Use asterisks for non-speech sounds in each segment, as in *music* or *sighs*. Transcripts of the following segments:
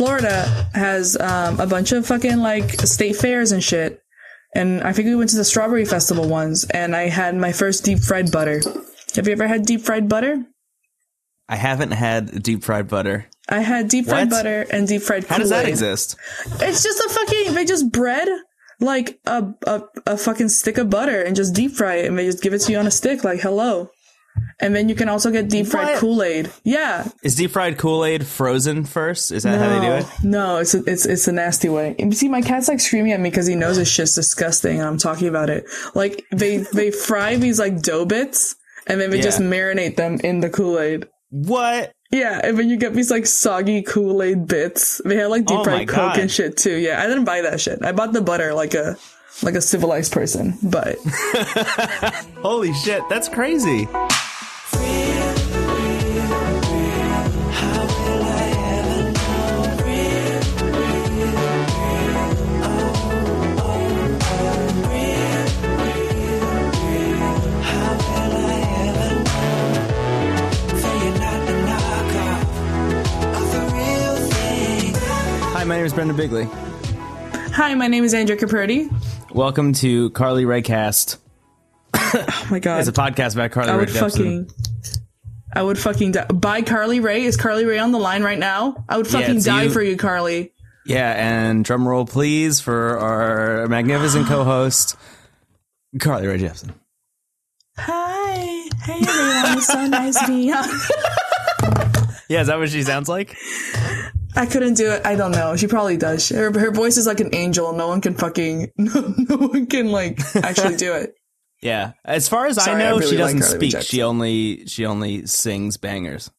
Florida has um, a bunch of fucking like state fairs and shit. And I think we went to the strawberry festival once, and I had my first deep fried butter. Have you ever had deep fried butter? I haven't had deep fried butter. I had deep fried What? butter and deep fried. How does that exist? It's just a fucking. They just bread like a, a a fucking stick of butter and just deep fry it, and they just give it to you on a stick. Like hello. And then you can also get deep fried Kool Aid. Yeah, Is deep fried Kool Aid frozen first? Is that how they do it? No, it's a, it's it's a nasty way. See, my cat's like screaming at me because he knows this shit's disgusting, and I'm talking about it. Like they they fry these like dough bits, and then they just marinate them in the Kool Aid. What? Yeah, and then you get these like soggy Kool Aid bits. They have like deep Oh fried Coke God. and shit too. Yeah, I didn't buy that shit. I bought the butter like a like a civilized person, but *laughs* Holy shit, that's crazy. Hi, my name is Brendan Bigley. hi, my name is Andrea Caperti. Welcome to Carly Raycast. *coughs* Oh my god, It's a podcast about Carly I Rae would Jepsen. fucking. I would fucking die. Buy Carly Rae. Is Carly Rae on the line right now? I would fucking it's die you. for you, Carly. Yeah, and drum roll, please, for our magnificent *gasps* co-host, Carly Rae Jepsen. Hi. Hey everyone. It's so nice to be *laughs* on. Yeah, is that what she sounds like? *laughs* I couldn't do it. I don't know. She probably does. Her, her voice is like an angel. No one can fucking, *laughs* no, no one can like actually do it. *laughs* Yeah. As far as Sorry, I I know, really she doesn't Rae speak. She only she only sings bangers.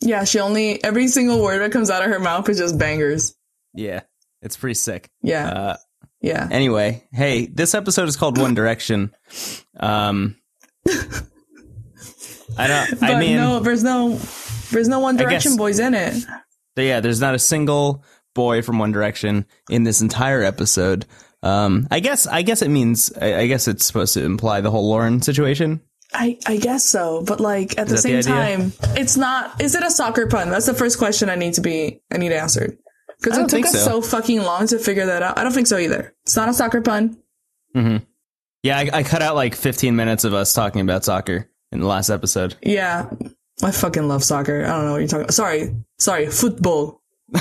Yeah, she only, every single word that comes out of her mouth is just bangers. Yeah. It's pretty sick. Yeah. Uh yeah. anyway, hey, this episode is called One *laughs* Direction. Um I don't But I mean no, there's no, there's no One Direction guess- boys in it. Yeah, there's not a single boy from One Direction in this entire episode. Um I guess I guess it means I, I guess it's supposed to imply the whole Lauren situation. I, I guess so, but like at the same the time, it's not. Is it a soccer pun? That's the first question I need to be. I need answered because it took us so. so fucking long to figure that out. I don't think so either. It's not a soccer pun. Yeah, I, I cut out like 15 minutes of us talking about soccer in the last episode. Yeah, I fucking love soccer. I don't know what you're talking. about. Sorry, sorry, football. *laughs*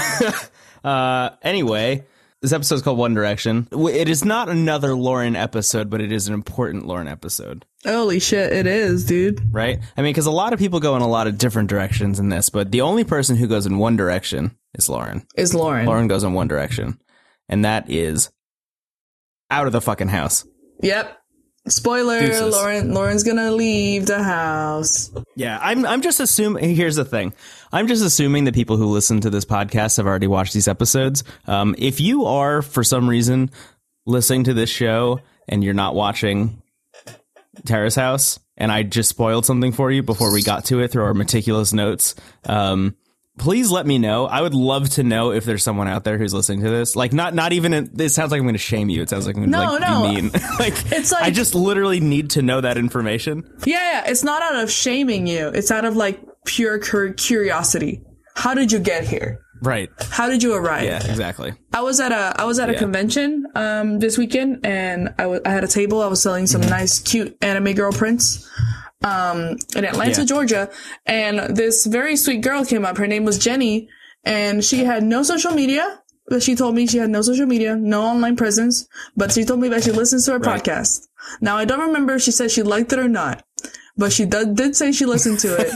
Uh, anyway, this episode is called One Direction. It is not another Lauren episode, but it is an important Lauren episode, Holy shit, it is, dude. right? I mean, because a lot of people go in a lot of different directions in this, but the only person who goes in one direction is Lauren. Is Lauren? Lauren goes in one direction, and that is out of the fucking house. Yep. Spoiler: Deuces. Lauren. Lauren's gonna leave the house. Yeah, I'm. I'm just assuming. Here's the thing. I'm just assuming that people who listen to this podcast have already watched these episodes. Um, if you are, for some reason, listening to this show and you're not watching Terrace House, and I just spoiled something for you before we got to it through our meticulous notes, um, please let me know. I would love to know if there's someone out there who's listening to this. Like, not not even. In, it sounds like I'm going to shame you. It sounds like I'm going to No, like, no. be mean. *laughs* like, It's like- I just literally need to know that information. Yeah, yeah, it's not out of shaming you. It's out of like pure curiosity. How did you get here? Right. How did you arrive? Yeah. Exactly. I was at a I was at a Yeah. convention um this weekend and I wa- I had a table. I was selling Mm-hmm. some nice cute anime girl prints um in Atlanta, Yeah. Georgia, and this very sweet girl came up. Her name was Jenny and she had no social media. But she told me she had no social media, no online presence, but she told me that she listens to her Right. podcast. Now I don't remember if she said she liked it or not, but she did, did say she listened to it.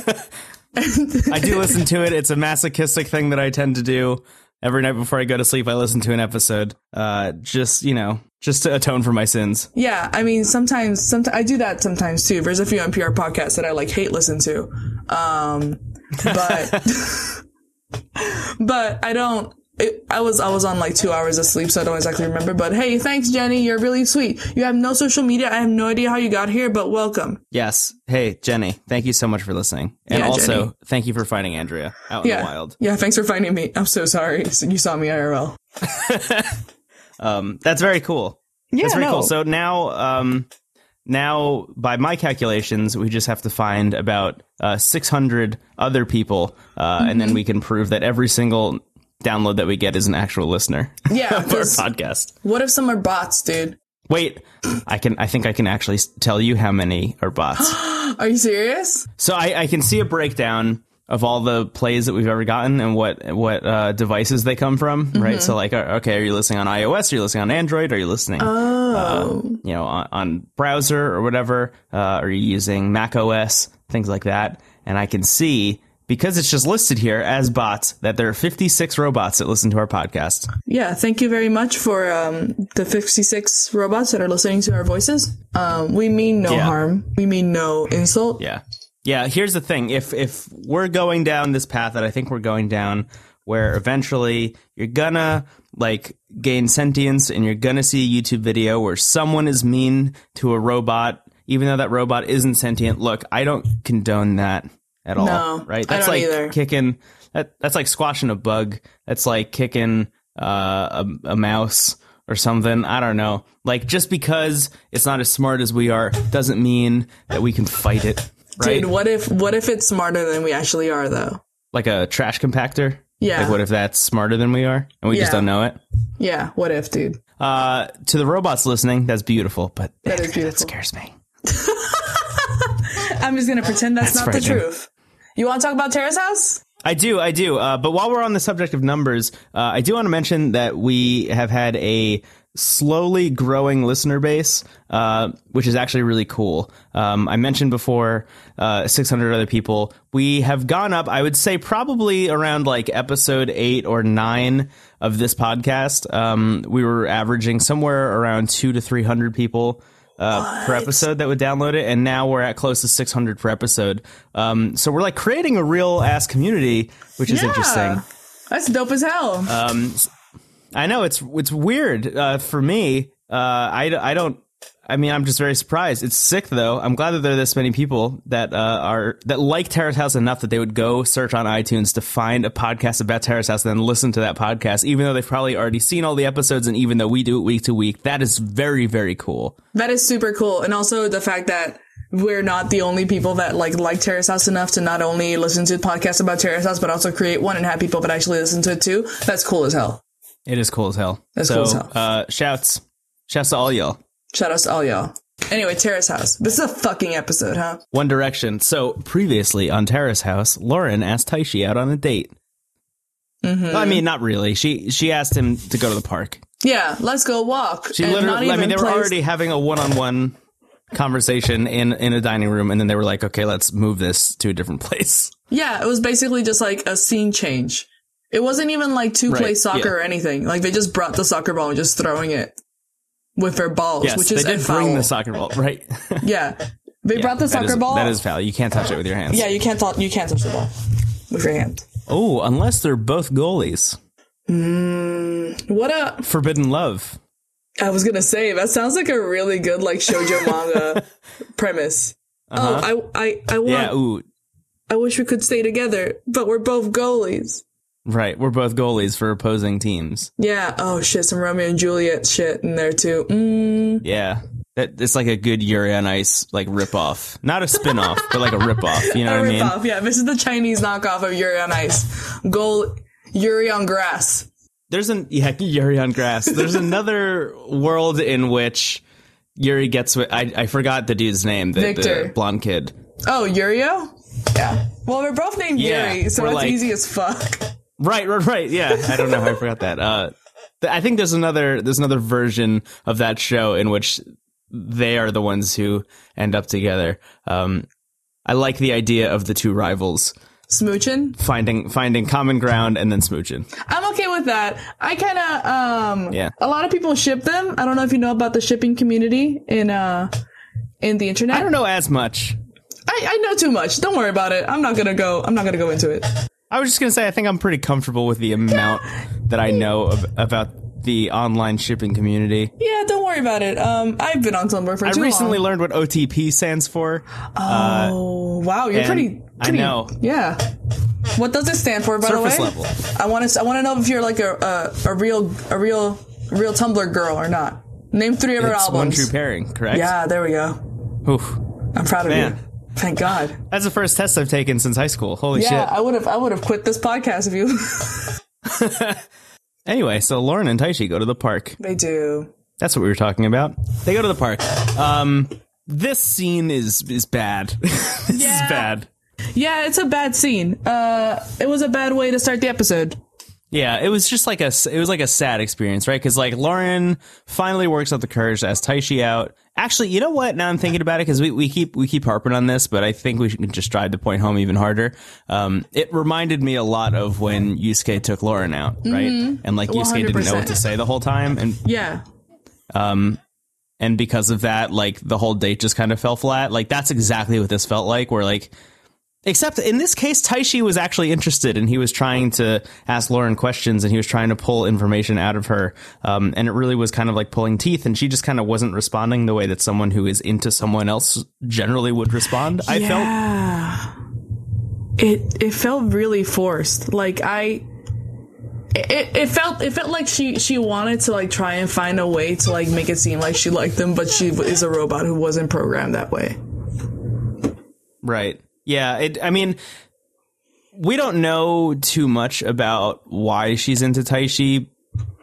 *laughs* I do listen to it. It's a masochistic thing that I tend to do every night before I go to sleep. I listen to an episode, uh, just you know, just to atone for my sins. Yeah, I mean, sometimes, sometimes I do that sometimes too. There's a few NPR podcasts that I like hate listen to, um, but *laughs* but I don't. It, I was I was on like two hours of sleep, so I don't exactly remember. But hey, thanks, Jenny. You're really sweet. You have no social media. I have no idea how you got here, but welcome. Yes. Hey, Jenny, thank you so much for listening, and Yeah, also Jenny. thank you for finding Andrea out in Yeah, the wild. yeah. Thanks for finding me. I'm so sorry. You saw me IRL. *laughs* Um, that's very cool. Yeah, That's very no. cool. So now, um, now by my calculations, we just have to find about uh, 600 other people, uh, and Mm-hmm. then we can prove that every single download that we get is an actual listener *laughs* Yeah, of our podcast. What if some are bots, dude? Wait, I can. I think I can actually tell you how many are bots. *gasps* Are you serious? so I, I can see a breakdown of all the plays that we've ever gotten and what what uh, devices they come from. Right. So like, uh, okay, are you listening on iOS? Are you listening on Android? Are you listening, Oh, you know, on, on browser or whatever? Uh, are you using Mac OS? Things like that. And I can see because it's just listed here as bots that there are 56 robots that listen to our podcast. yeah. Thank you very much for um, the 56 robots that are listening to our voices. Um, we mean no Yeah. harm. We mean no insult. Yeah. Yeah, here's the thing. If if we're going down this path that I think we're going down where eventually you're gonna like gain sentience and you're gonna see a YouTube video where someone is mean to a robot even though that robot isn't sentient. Look, I don't condone that at all. No, right? That's like either. kicking that that's like squashing a bug. That's like kicking uh, a, a mouse or something. I don't know. Like just because it's not as smart as we are doesn't mean that we can fight it. Right? Dude, what if what if it's smarter than we actually are though? like a trash compactor. Yeah. Like what if that's smarter than we are and we just don't know it? Yeah, what if, dude? Uh, to the robots listening, that's beautiful, but That is that beautiful. scares me. *laughs* I'm just gonna pretend that's, That's not the truth. You want to talk about Terrace House? I do, I do. Uh, but while we're on the subject of numbers, uh, I do want to mention that we have had a slowly growing listener base, uh, which is actually really cool. Um, I mentioned before, uh, 600 other people. We have gone up, I would say probably around like episode eight or nine of this podcast. Um, we were averaging somewhere around two to 300 people. Uh, per episode that would download it, and now we're at close to 600 per episode. Um, so we're like creating a real ass community, which is interesting. That's dope as hell. Um, I know it's it's weird uh, for me. Uh, I, I don't. I mean, I'm just very surprised. It's sick though. I'm glad that there are this many people that uh, are that like Terrace House enough that they would go search on iTunes to find a podcast about Terrace House, and then listen to that podcast, even though they've probably already seen all the episodes, and even though we do it week to week. That is very very cool. that is super cool. And also the fact that we're not the only people that like like Terrace House enough to not only listen to podcasts about Terrace House, but also create one and have people that actually listen to it too. That's cool as hell. It is cool as hell. That's so, cool as hell. Uh, shouts, shouts to all y'all. Shout outs to all y'all. Anyway, Terrace House. This is a fucking episode, huh? One Direction. So previously on Terrace House, Lauren asked Taishi out on a date. Mm-hmm. I mean, not really. She she asked him to go to the park. Yeah, let's go walk. She And not literally. I mean, they were already having a one on one conversation in in a dining room, and then they were like, "Okay, let's move this to a different *laughs* place." Yeah, it was basically just like a scene change. It wasn't even like to play soccer yeah. or anything. Like they just brought the soccer ball and just throwing it with their balls, Yes, which they is a did foul. bring the soccer ball, right? *laughs* yeah, they brought the soccer is- ball. That is foul. You can't touch it with your hands. yeah, you can't touch. You can't touch the ball with your hand. Oh, unless they're both goalies. What a! Forbidden love. I was gonna say that sounds like a really good like shoujo *laughs* manga premise. Oh, I I I want. Uh-huh. Yeah. Ooh. I wish we could stay together, but we're both goalies. Right. We're both goalies for opposing teams. Yeah. Oh shit, some Romeo and Juliet shit in there too. Mm. Yeah. That, it's like a good Yuri on Ice like rip off, not a spin off, but like a rip off. You know A what I mean? ripoff, yeah. This is the Chinese knockoff of Yuri on Ice. Goal Yuri on grass. There's an yeah *laughs* Yuri on grass. There's another world in which Yuri gets with I I forgot the dude's name, the, Victor. the blonde kid. Oh, Yurio? Yeah. Well, we're both named Yeah, Yuri, so it's like- easy as fuck. Right, right, right. Yeah, I don't know how I forgot that. Uh, th- I think there's another there's another version of that show in which they are the ones who end up together. Um, I like the idea of the two rivals smooching, finding finding common ground and then smooching. I'm okay with that. I kind of, um, Yeah. a lot of people ship them. I don't know if you know about the shipping community in, uh, in the internet. I don't know as much. I, I know too much. Don't worry about it. I'm not gonna go, I'm not gonna go into it. I was just gonna say I think I'm pretty comfortable with the amount that I know of, about the online shipping community. Yeah, don't worry about it. Um, I've been on Tumblr for years. I too recently long. learned what OTP stands for. Oh, wow. You're and pretty, I pretty. know. Yeah. What does it stand for, by Surface the way? level. I want to. I want to know if you're like a, a a real a real real Tumblr girl or not. Name three of her It's one albums. true pairing, correct? yeah, there we go. Oof. I'm proud of Man. you. Thank God. That's the first test I've taken since high school. Holy Yeah, shit. I would have. I would have quit this podcast if you. *laughs* *laughs* anyway, so Lauren and Taishi go to the park. They do. That's what we were talking about. They go to the park. Um, this scene is is bad. *laughs* this Yeah. is bad. Yeah, it's a bad scene. Uh, it was a bad way to start the episode. Yeah, it was just like a it was like a sad experience, right? Because like Lauren finally works up the courage to ask Taishi out. Actually, you know what? Now I'm thinking about it because we, we keep we keep harping on this, but I think we should just drive the point home even harder. Um, it reminded me a lot of when Yusuke took Lauren out, right? And like Yusuke didn't know what to say the whole time, and Yeah. and because of that, like the whole date just kind of fell flat. Like that's exactly what this felt like. Where like, except in this case, Taishi was actually interested and he was trying to ask Lauren questions and he was trying to pull information out of her. Um, and it really was kind of like pulling teeth. And she just kind of wasn't responding the way that someone who is into someone else generally would respond. I felt. It it felt really forced. Like I. It, it felt it felt like she she wanted to like try and find a way to like make it seem like she liked them, but she is a robot who wasn't programmed that way. Right. Yeah. It, I mean, we don't know too much about why she's into Taishi,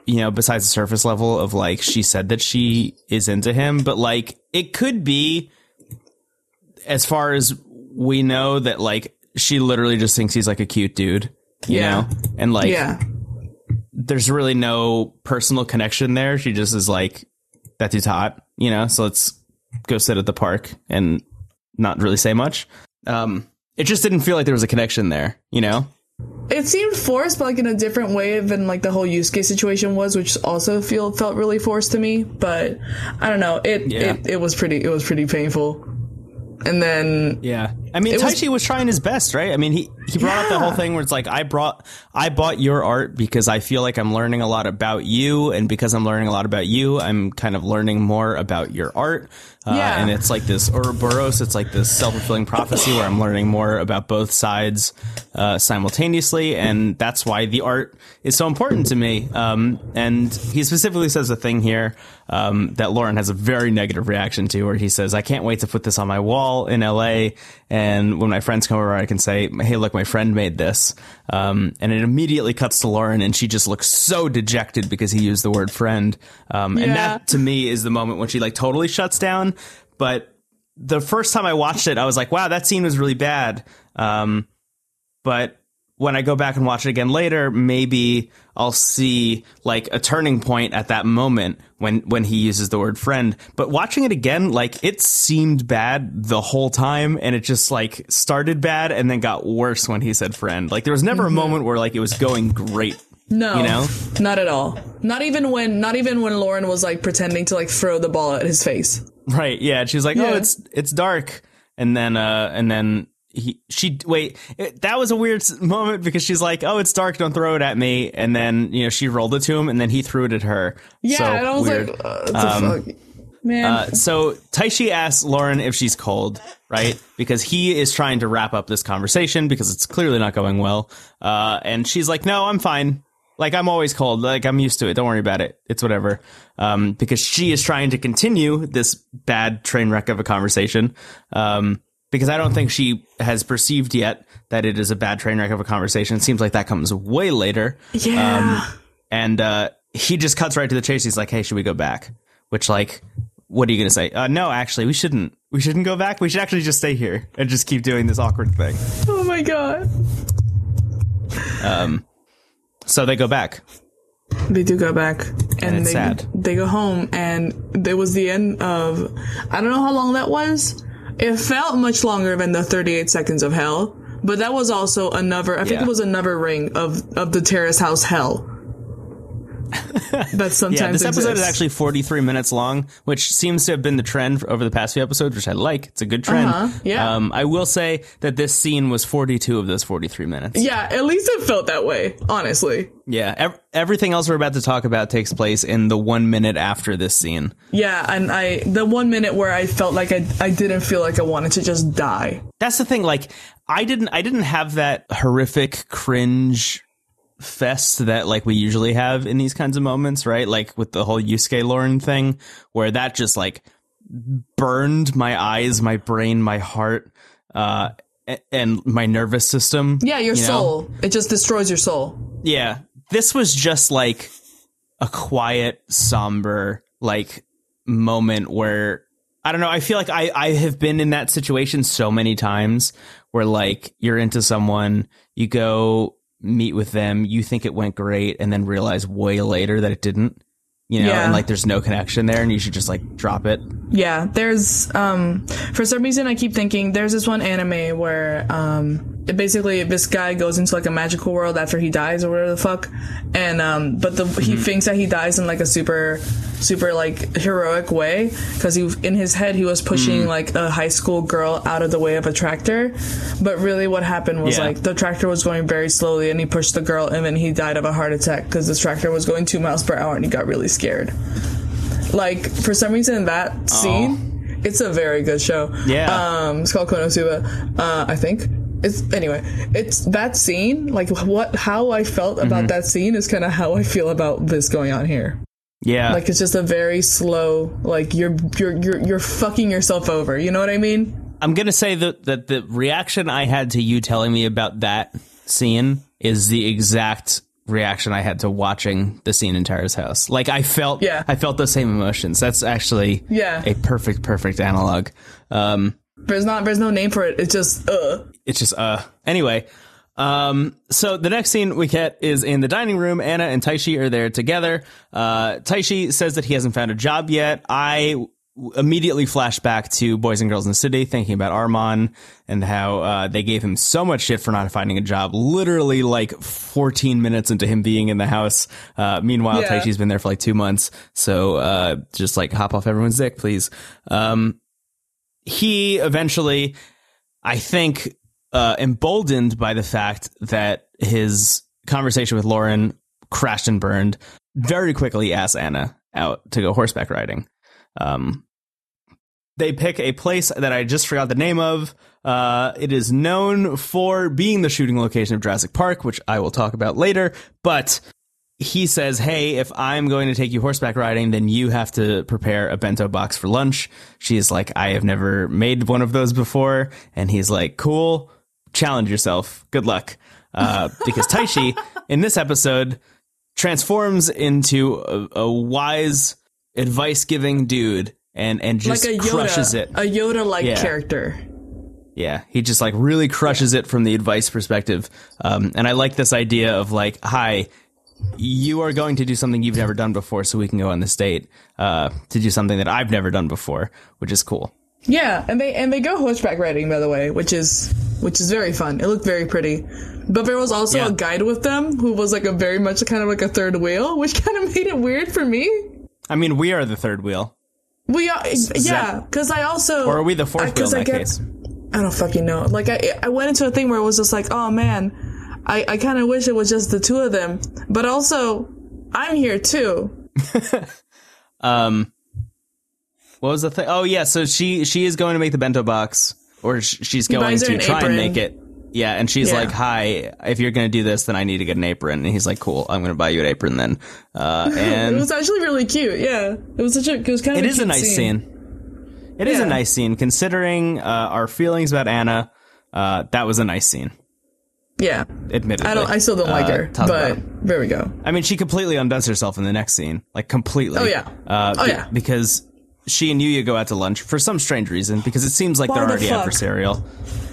you know, besides the surface level of like, she said that she is into him, but like, it could be, as far as we know, that like, she literally just thinks he's like a cute dude, you Yeah. know? And like, Yeah, there's really no personal connection there. She just is like, that dude's hot, you know? So let's go sit at the park and not really say much. Um, it just didn't feel like there was a connection there, you know? it seemed forced, but like in a different way than like the whole Yusuke situation was, which also feel felt really forced to me. But I don't know. It Yeah. it, it was pretty it was pretty painful. And then Yeah. I mean, It was- Taishi was trying his best, right? I mean, he, he brought up the whole thing where it's like, I brought, I bought your art because I feel like I'm learning a lot about you. And because I'm learning a lot about you, I'm kind of learning more about your art. Uh, Yeah. And it's like this Ouroboros, it's like this self-fulfilling prophecy where I'm learning more about both sides, uh, simultaneously. And that's why the art is so important to me. Um, and he specifically says a thing here, um, that Lauren has a very negative reaction to where he says, I can't wait to put this on my wall in LA. And when my friends come over, I can say, Hey, look, my friend made this. Um, and it immediately cuts to Lauren and she just looks so dejected because he used the word friend. Um, and that to me is the moment when she like totally shuts down. But the first time I watched it, I was like, wow, that scene was really bad. Um, but when I go back and watch it again later, maybe I'll see like a turning point at that moment when when he uses the word friend. But watching it again, like it seemed bad the whole time, and it just like started bad and then got worse when he said friend. Like there was never a moment where like it was going great. no, You know? not at all. Not even when not even when Lauren was like pretending to like throw the ball at his face. Right. Yeah. And she was like, "Oh, it's it's dark," and then uh and then he she wait it, that was a weird moment because she's like, "Oh, it's dark, don't throw it at me," and then you know she rolled it to him, and then he threw it at her. Yeah, so and I was weird. like, uh, fuck, man. Uh, so Taishi asks Lauren if she's cold, right? Because he is trying to wrap up this conversation because it's clearly not going well. Uh, and she's like, "No, I'm fine. Like I'm always cold. Like I'm used to it. Don't worry about it. It's whatever." Um, because she is trying to continue this bad train wreck of a conversation. Um, because I don't think she has perceived yet that it is a bad train wreck of a conversation. It seems like that comes way later. yeah. And uh, he just cuts right to the chase. He's like, "Hey, should we go back?" Which, like, what are you gonna say? Uh, no, actually, we shouldn't. We shouldn't go back. We should actually just stay here and just keep doing this awkward thing. oh my god. So they go back. They do go back, and, it's they sad. they go home, and there was the end of. I don't know how long that was. It felt much longer than the 38 seconds of hell, but that was also another. I think Yeah. it was another ring of of the terrace house hell. *laughs* that sometimes Yeah, this episode is actually 43 minutes long, which seems to have been the trend for, over the past few episodes, which I like. It's a good trend. Uh-huh, yeah. Um, I will say that this scene was 42 of those 43 minutes. Yeah, at least it felt that way. Honestly. Yeah. Ev- everything else we're about to talk about takes place in the one minute after this scene. Yeah, and I the one minute where I felt like I I didn't feel like I wanted to just die. that's the thing like i didn't i didn't have that horrific cringe fest that like we usually have in these kinds of moments right like with the whole Yusuke Lauren thing where that just like burned my eyes my brain my heart uh and my nervous system Yeah, your you know? soul. It just destroys your soul. yeah this was just like a quiet, somber, like moment where I don't know. I feel like I, I have been in that situation so many times where like you're into someone, you go meet with them, you think it went great, and then realize way later that it didn't. You know, Yeah. and like there's no connection there, and you should just like drop it. Yeah, there's um for some reason I keep thinking there's this one anime where um it basically this guy goes into like a magical world after he dies or whatever the fuck and um but the he thinks that he dies in like a super super like heroic way cuz he in his head he was pushing like a high school girl out of the way of a tractor. But really what happened was Yeah. like the tractor was going very slowly and he pushed the girl and then he died of a heart attack cuz this tractor was going 2 miles per hour and he got really scared. Like for some reason that scene it's a very good show. Yeah. um it's called konosuba. Uh i think. It's anyway it's that scene like what how i felt about Mm-hmm. that scene is kind of how i feel about this going on here Yeah. like it's just a very slow like you're you're you're, you're fucking yourself over you know what i mean I'm gonna say that that the reaction I had to you telling me about that scene is the exact reaction I had to watching the scene in Terrace House. Like I felt, Yeah. I felt the same emotions. That's actually Yeah. a perfect, perfect analog. Um, there's not there's no name for it it's just uh it's just uh. Anyway, um, so the next scene we get is in the dining room. Anna and Taishi are there together. Uh, Taishi says that he hasn't found a job yet. I immediately flash back to Boys and Girls in the City, thinking about Armand and how uh, they gave him so much shit for not finding a job. Literally, like 14 minutes into him being in the house. Uh, meanwhile, Yeah. Taishi's been there for like two months. So uh, just like hop off everyone's dick, please. Um, he eventually, I think, uh, emboldened by the fact that his conversation with Lauren crashed and burned, very quickly asks Anna out to go horseback riding. Um, they pick a place that I just forgot the name of. Uh, it is known for being the shooting location of Jurassic Park, which I will talk about later. But he says, Hey, if I'm going to take you horseback riding, then you have to prepare a bento box for lunch. She's like, I have never made one of those before. And he's like, Cool, challenge yourself. Good luck. Uh, because Taishi in this episode transforms into a, a wise, advice giving dude and, and just like a Yoda crushes it. a Yoda like Yeah. character Yeah, he just like really crushes it from the advice perspective. Um, and I like this idea of like, hi, you are going to do something you've never done before, so we can go on this date uh, to do something that I've never done before, which is cool. Yeah, and they and they go horseback riding by the way, which is which is very fun. It looked very pretty. But there was also Yeah. a guide with them who was like a very much kind of like a third wheel, *laughs* which kind of made it weird for me. I mean, we are the third wheel, We are, yeah, because I also or are we the fourth I- wheel in I that get- case? I don't fucking know. Like I I went into a thing where it was just like, oh man, I I kind of wish it was just the two of them, but also I'm here too. *laughs* Um, what was the thing? Oh yeah, so she she is going to make the bento box, or sh- she's going to an try and make it. Yeah, and she's Yeah. like, "Hi, if you're going to do this, then I need to get an apron." And he's like, "Cool, I'm going to buy you an apron then." Uh, *laughs* It and was actually really cute. Yeah, it was such a it was kind of it a is a nice scene. It is Yeah. a nice scene considering uh, our feelings about Anna. Uh, that was a nice scene, Yeah, admittedly. I don't. I still don't like Uh, her, but about there we go. I mean, she completely undoes herself in the next scene, like completely. Oh, yeah. Uh, Oh, yeah. Because she and Yuya go out to lunch for some strange reason because it seems like Why they're the already fuck? adversarial,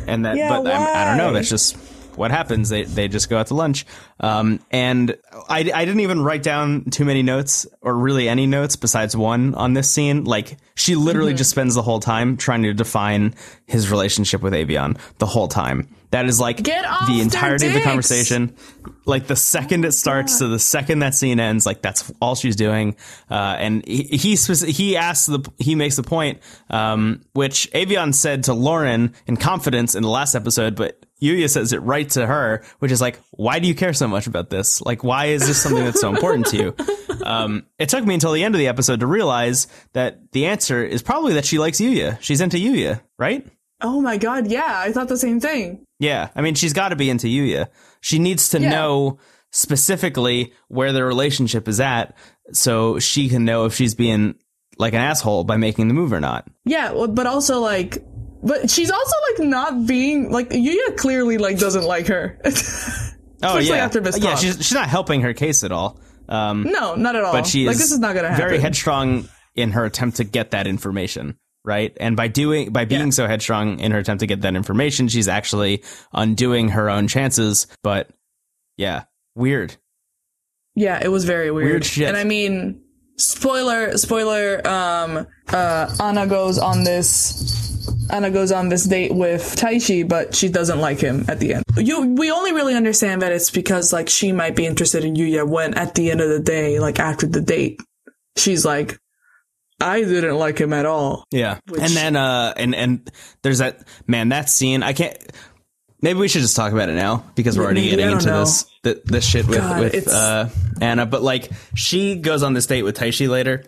and that. Yeah, but I'm, I don't know. why? That's just what happens. They they just go out to lunch. Um, and I I didn't even write down too many notes or really any notes besides one on this scene. Like she literally Mm-hmm. just spends the whole time trying to define his relationship with Avion the whole time. That is like the entirety of the conversation like the second it starts to the second that scene ends like that's all she's doing uh, and he he, he asks the he makes the point um, which avion said to lauren in confidence in the last episode but yuya says it right to her which is like why do you care so much about this like why is this something that's so important to you *laughs* um, it took me until the end of the episode to realize that the answer is probably that she likes yuya she's into yuya right Oh my god, yeah, I thought the same thing. yeah, I mean, she's got to be into Yuya. She needs to Yeah. know specifically where their relationship is at, so she can know if she's being like an asshole by making the move or not. Yeah, but also like, but she's also like not being like Yuya clearly like doesn't like her. *laughs* Oh yeah, after this yeah. She's she's not helping her case at all. Um, no, not at all. but she like this is not gonna happen. very headstrong in her attempt to get that information right and by doing by being Yeah. so headstrong in her attempt to get that information she's actually undoing her own chances but yeah weird Yeah, it was very weird. Weird shit. And I mean, spoiler, spoiler. Um, uh, Anna goes on this. Anna goes on this date with Taishi, but she doesn't like him at the end. You, we only really understand that it's because like she might be interested in Yuya when at the end of the day, like after the date, she's like, I didn't like him at all. yeah Which- and then uh and and there's that man that scene i can't maybe we should just talk about it now because we're already Maybe, getting into know. this th- this shit with God, with it's- uh anna but like she goes on this date with taishi later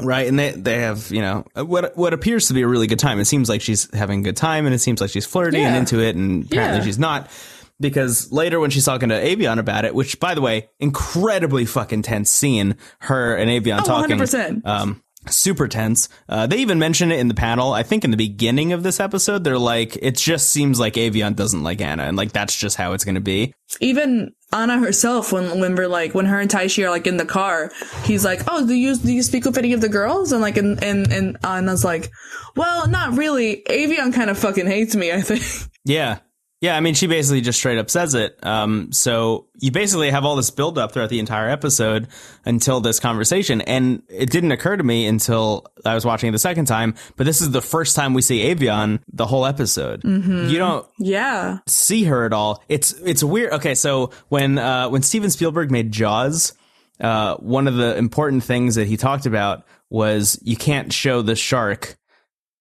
Right, and they they have you know what what appears to be a really good time. It seems like she's having a good time, and it seems like she's flirty and into it, and apparently Yeah. she's not. Because later when she's talking to Avion about it, which by the way, incredibly fucking tense scene, her and Avion Oh, talking, 100%. um, super tense. Uh, they even mention it in the panel. I think in the beginning of this episode, they're like, it just seems like Avion doesn't like Anna, and like that's just how it's going to be. Even Anna herself, when when we're like when her and Taishi are like in the car, he's like, "Oh, do you do you speak with any of the girls?" And like and and and Anna's like, "Well, not really. Avion kind of fucking hates me. I think." Yeah. Yeah, I mean, she basically just straight up says it. Um, so you basically have all this build up throughout the entire episode until this conversation. And it didn't occur to me until I was watching it the second time, but this is the first time we see Avion the whole episode. You don't Yeah. see her at all. It's, it's weird. Okay. So when, uh, when Steven Spielberg made Jaws, uh, one of the important things that he talked about was you can't show the shark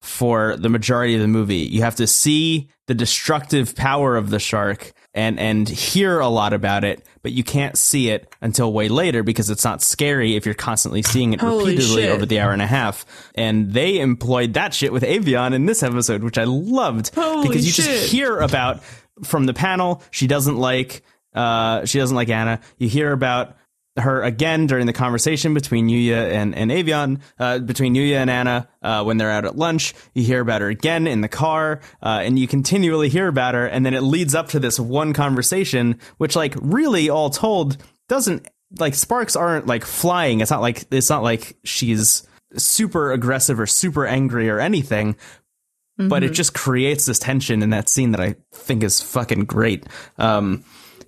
for the majority of the movie. You have to see the destructive power of the shark and and hear a lot about it, but you can't see it until way later because it's not scary if you're constantly seeing it Holy repeatedly shit. over the hour and a half. And they employed that shit with Avion in this episode, which I loved Holy because you shit. just hear about from the panel she doesn't like uh she doesn't like Anna. You hear about her again during the conversation between Yuya and, and Avion, uh, between Yuya and Anna, uh, when they're out at lunch. You hear about her again in the car, uh, and you continually hear about her, and then it leads up to this one conversation, which, like, really, all told, doesn't, like, sparks aren't, like, flying. It's not like, it's not like she's super aggressive or super angry or anything. But it just creates this tension in that scene that I think is fucking great. Um,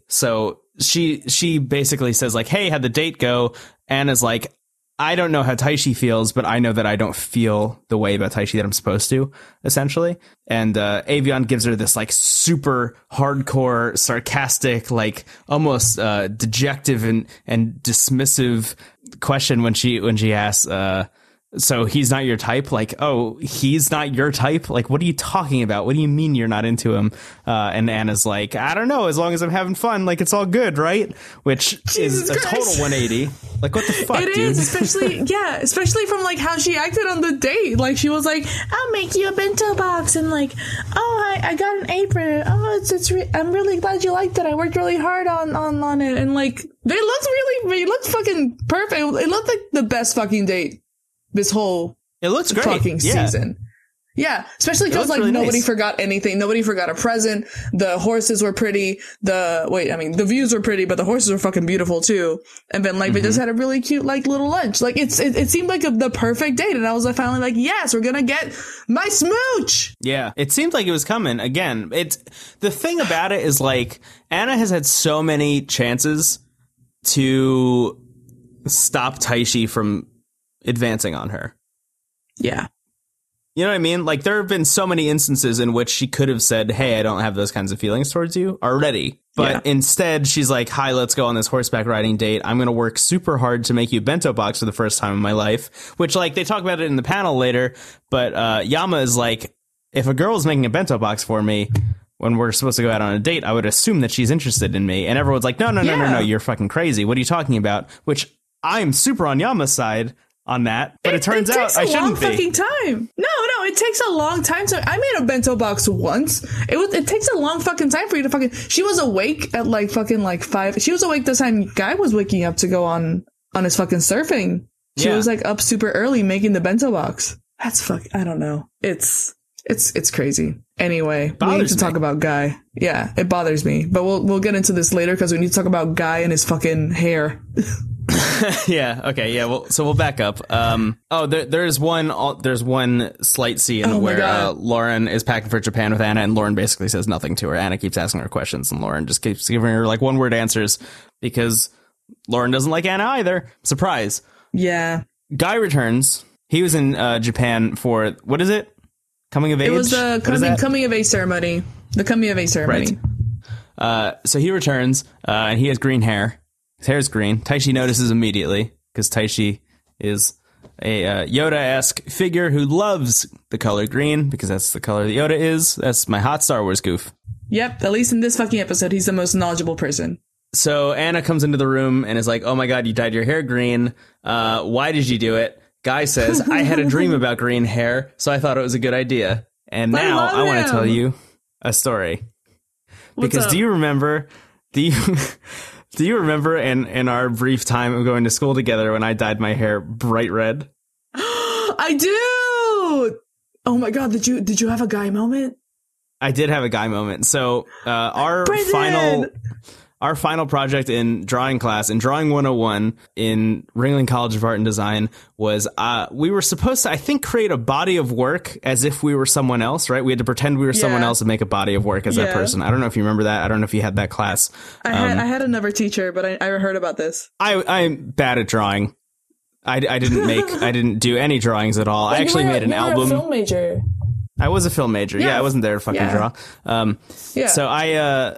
so she she basically says like, "Hey, how'd the date go?" Anna's like, "I don't know how Taishi feels, but I know that I don't feel the way about Taishi that I'm supposed to." Essentially, and uh, Avion gives her this like super hardcore, sarcastic, like almost uh, dejective and and dismissive question when she when she asks. Uh, so he's not your type like oh he's not your type like what are you talking about what do you mean you're not into him uh, and anna's like i don't know as long as i'm having fun like it's all good right which Jesus is a total 180 like what the *laughs* fuck It dude is, especially *laughs* yeah, especially from like how she acted on the date. Like she was like, "I'll make you a bento box," and like, "Oh, I, I got an apron. Oh, it's it's. Re- I'm really glad you liked it. I worked really hard on on on it." And like, they looked really, it looked fucking perfect. It looked like the best fucking date this whole it looks great fucking yeah. season. Yeah, especially because like really nobody nice. forgot anything. Nobody forgot a present. The horses were pretty. The wait, I mean, the views were pretty, but the horses were fucking beautiful too. And then like they Mm-hmm. just had a really cute like little lunch. Like it's it, it seemed like a, the perfect date, and I was like, finally like, yes, we're gonna get my smooch. Yeah, it seemed like it was coming. Again, it's the thing about it is like Anna has had so many chances to stop Taishi from advancing on her. Yeah, You know what I mean? Like there have been so many instances in which she could have said, "Hey, I don't have those kinds of feelings towards you already." But Yeah. instead, she's like, "Hi, let's go on this horseback riding date. I'm going to work super hard to make you bento box for the first time in my life." Which like they talk about it in the panel later, but uh Yama is like, "If a girl is making a bento box for me, when we're supposed to go out on a date, I would assume that she's interested in me." And everyone's like, "No, no, no, no, Yeah. no, you're fucking crazy. What are you talking about?" Which I'm super on Yama's side on that, but it, turns out takes a I long shouldn't be. fucking time. No, no, it takes a long time. So I made a bento box once. It was. It takes a long fucking time for you to fucking. She was awake at like fucking like five. She was awake the time guy was waking up to go on on his fucking surfing. She Yeah. was like up super early making the bento box. That's fuck. I don't know. It's It's it's crazy. Anyway, we need to talk about Guy. Yeah, it bothers me, but we'll we'll get into this later because we need to talk about Guy and his fucking hair. *laughs* *laughs* yeah. Okay. Yeah. Well, so we'll back up. Um. Oh, there, there's one. There's one slight scene Oh where uh, Lauren is packing for Japan with Anna, and Lauren basically says nothing to her. Anna keeps asking her questions, and Lauren just keeps giving her like one word answers because Lauren doesn't like Anna either. Surprise. Yeah, Guy returns. He was in uh, Japan for what is it? Coming of age. it was the coming coming of age ceremony. The coming of age ceremony. Right. Uh, so he returns, uh, and he has green hair. His hair's green. Taishi notices immediately because Taishi is a uh, Yoda-esque figure who loves the color green because that's the color that Yoda is. That's my hot Star Wars goof. Yep. At least in this fucking episode, he's the most knowledgeable person. So Anna comes into the room and is like, "Oh my god, you dyed your hair green. Uh, why did you do it?" Guy says, "I had a *laughs* dream about green hair, so I thought it was a good idea." And I now love I, want to tell you a story. What's because up? do you remember do you do you remember in in our brief time of going to school together when I dyed my hair bright red? *gasps* I do. Oh my god! Did you did you have a guy moment? I did have a guy moment. So uh, our Brendan! final our final project in drawing class in drawing 101 in Ringling College of Art and Design was uh, we were supposed to I think create a body of work as if we were someone else, right? We had to pretend we were someone else and make a body of work as that person. I don't know if you remember that. I don't know if you had that class. I had I had another teacher, but I, I heard about this. I I'm bad at drawing. I, I didn't make I didn't do any drawings at all. I actually made an album. Film major. I was a film major. Yeah, Yeah. I wasn't there to fucking Yeah. draw. Um, Yeah. so I uh,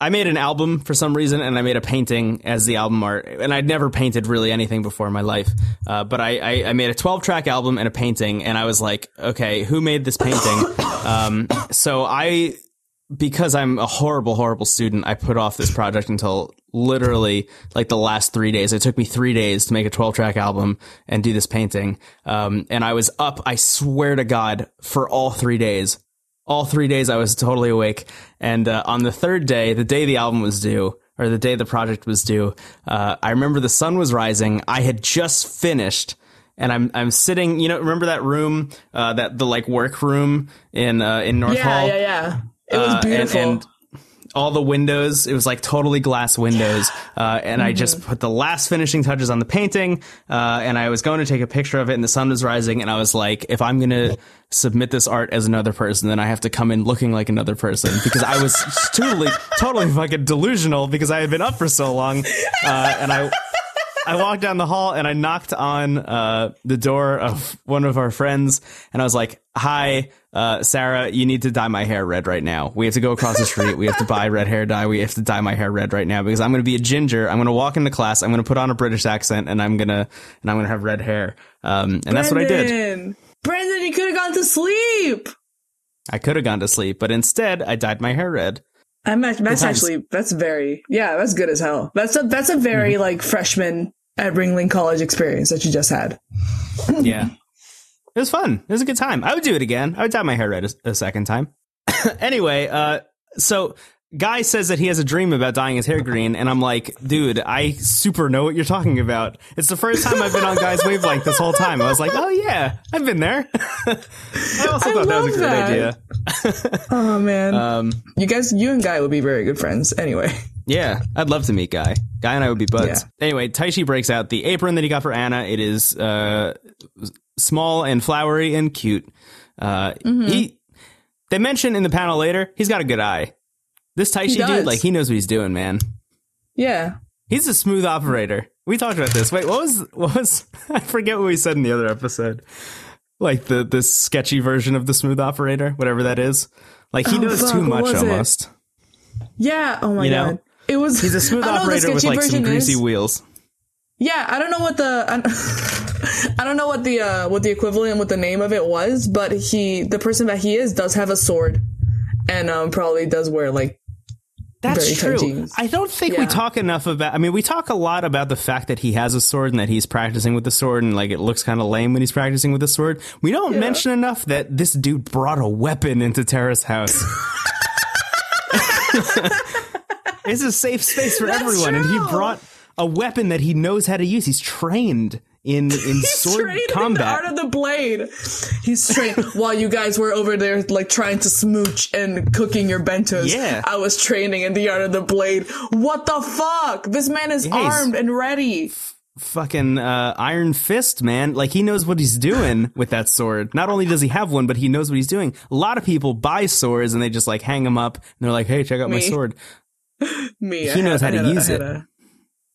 I made an album for some reason, and I made a painting as the album art. And I'd never painted really anything before in my life, uh, but I, I I made a twelve track album and a painting, and I was like, okay, who made this painting? *coughs* um, so I. Because I'm a horrible, horrible student, I put off this project until literally like the last three days. It took me three days to make a 12 track album and do this painting. Um, and I was up, I swear to God, for all three days all three days I was totally awake. And uh, on the third day, the day the album was due, or the day the project was due, uh, I remember the sun was rising. I had just finished. And I'm I'm sitting, you know, remember that room, uh, that the like work room in uh, in North Yeah, Hall, yeah, yeah. yeah. It was Uh, and- beautiful. and all the windows. It was like totally glass windows. Uh, and I Mm-hmm. just put the last finishing touches on the painting. Uh, and I was going to take a picture of it and the sun was rising. And I was like, if I'm going to submit this art as another person, then I have to come in looking like another person because I was *laughs* totally, totally fucking delusional because I had been up for so long. Uh, and I, I walked down the hall and I knocked on uh, the door of one of our friends and I was like, "Hi, uh, Sarah, you need to dye my hair red right now. We have to go across the street. We have to buy red hair dye. We have to dye my hair red right now because I'm going to be a ginger. I'm going to walk into class. I'm going to put on a British accent and I'm gonna and I'm going to have red hair. Um, and that's what I did. Brendan! Brendan, you could have gone to sleep. I could have gone to sleep, but instead I dyed my hair red. I'm that's actually that's very yeah that's good as hell. That's a that's a very Mm-hmm. like freshman at Ringling College experience that you just had. Yeah. It was fun. It was a good time. I would do it again. I would dye my hair red a, a second time. *coughs* anyway, uh, so Guy says that he has a dream about dyeing his hair green, and I'm like, dude, I super know what you're talking about. It's the first time I've been on Guy's wavelength this whole time. I was like, oh yeah, I've been there. *laughs* I also I thought that was a that. idea. *laughs* Oh man, Um, you guys, you and Guy would be very good friends. Anyway, *laughs* Yeah, I'd love to meet Guy. Guy and I would be buds. Yeah. Anyway, Taishi breaks out the apron that he got for Anna. It is uh, small and flowery and cute. Uh, Mm-hmm. He they mention in the panel later he's got a good eye. This Taishi dude, like he knows what he's doing, man. yeah, He's a smooth operator. We talked about this. Wait, what was what was *laughs* I forget what we said in the other episode? Like the the sketchy version of the smooth operator, whatever that is. Like he Oh, knows fuck, too much was it? almost. yeah. Oh my You know? god, it was. He's a smooth I know the operator with sketchy like some greasy is. wheels. Yeah, I don't know what the *laughs* I, don't know what the uh, what the equivalent what the name of it was, but he the person that he is does have a sword, and um probably does wear like That's very true. I don't think we talk enough about. I mean, we talk a lot about the fact that he has a sword and that he's practicing with the sword, and like it looks kind of lame when he's practicing with the sword. We don't Yeah. mention enough that this dude brought a weapon into Terrace House. *laughs* it's a safe space for That's everyone, and he brought a weapon that he knows how to use. He's trained in *laughs* in sword trained the combat. art of the blade. He's trained while you guys were over there like trying to smooch and cooking your bentos. Yeah. I was training in the art of the blade. What the fuck? This man is Yeah, armed and ready. Fucking uh, Iron Fist, man! Like he knows what he's doing *laughs* with that sword. Not only does he have one, but he knows what he's doing. A lot of people buy swords and they just like hang them up and they're like, "Hey, check out my sword." *laughs* Me. He I knows had- how to I had a- use it.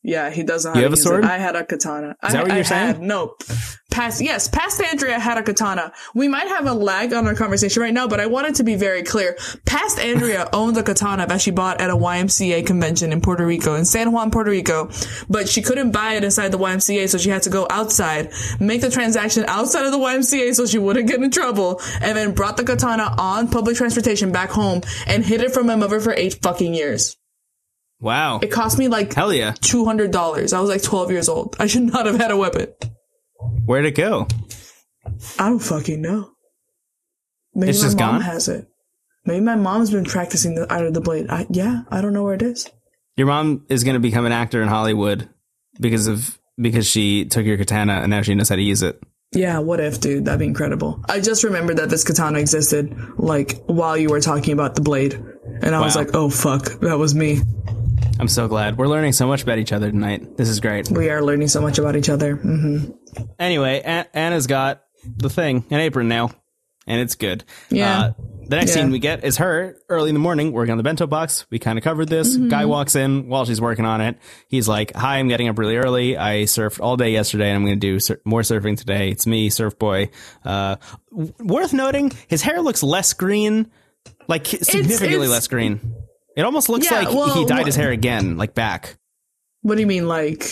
A- yeah, he does know how You have a sword? it. I had a katana. Is that what you're I saying? Had, no. Past yes, past Andrea had a katana. We might have a lag on our conversation right now, but I wanted to be very clear. Past Andrea *laughs* owned the katana that she bought at a YMCA convention in Puerto Rico, in San Juan, Puerto Rico, but she couldn't buy it inside the YMCA, so she had to go outside, make the transaction outside of the YMCA so she wouldn't get in trouble, and then brought the katana on public transportation back home and hid it from my mother for eight fucking years. Wow, It cost me like hell yeah! two hundred dollars. I was like twelve years old. I should not have had a weapon. Where'd it go? I don't fucking know. Maybe It's my just mom gone? has it. Maybe my mom's been practicing the art of the blade. I, yeah, I don't know where it is. Your mom is going to become an actor in Hollywood because of because she took your katana and now she knows how to use it. Yeah, what if, dude? That'd be incredible. I just remembered that this katana existed, like, while you were talking about the blade. And I was like, oh fuck, that was me. I'm so glad we're learning so much about each other tonight. This is great. We are learning so much about each other. Mm-hmm. Anyway, A- Anna's got the thing, an apron now, and it's good. Yeah. Uh, the next Yeah. scene we get is her early in the morning working on the bento box. We kind of covered this. Mm-hmm. Guy walks in while she's working on it. He's like, "Hi, I'm getting up really early. I surfed all day yesterday, and I'm going to do sur- more surfing today. It's me, Surf Boy." Uh, w- worth noting, his hair looks less green, like significantly it's- less green. It almost looks Yeah, like well, he dyed his hair again, like back. What do you mean, like?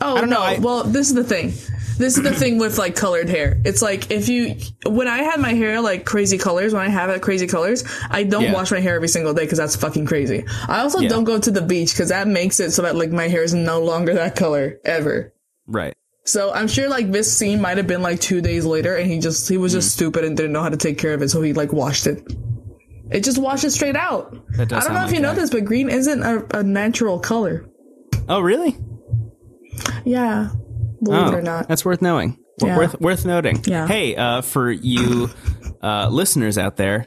Oh don't know, no! I- well, this is the thing. This is the thing with like colored hair. It's like if you when I had my hair like crazy colors, when I have it crazy colors, I don't Yeah. wash my hair every single day because that's fucking crazy. I also Yeah. don't go to the beach because that makes it so that like my hair is no longer that color ever. Right. So I'm sure like this scene might have been like two days later, and he just he was just Mm. stupid and didn't know how to take care of it, so he like washed it. It just washes straight out. That I don't know if you like know this, but green isn't a, a natural color. Oh, really? Yeah, believe it or not. Oh, That's worth knowing. Yeah. Worth worth noting. Yeah. Hey, uh, for you uh, listeners out there,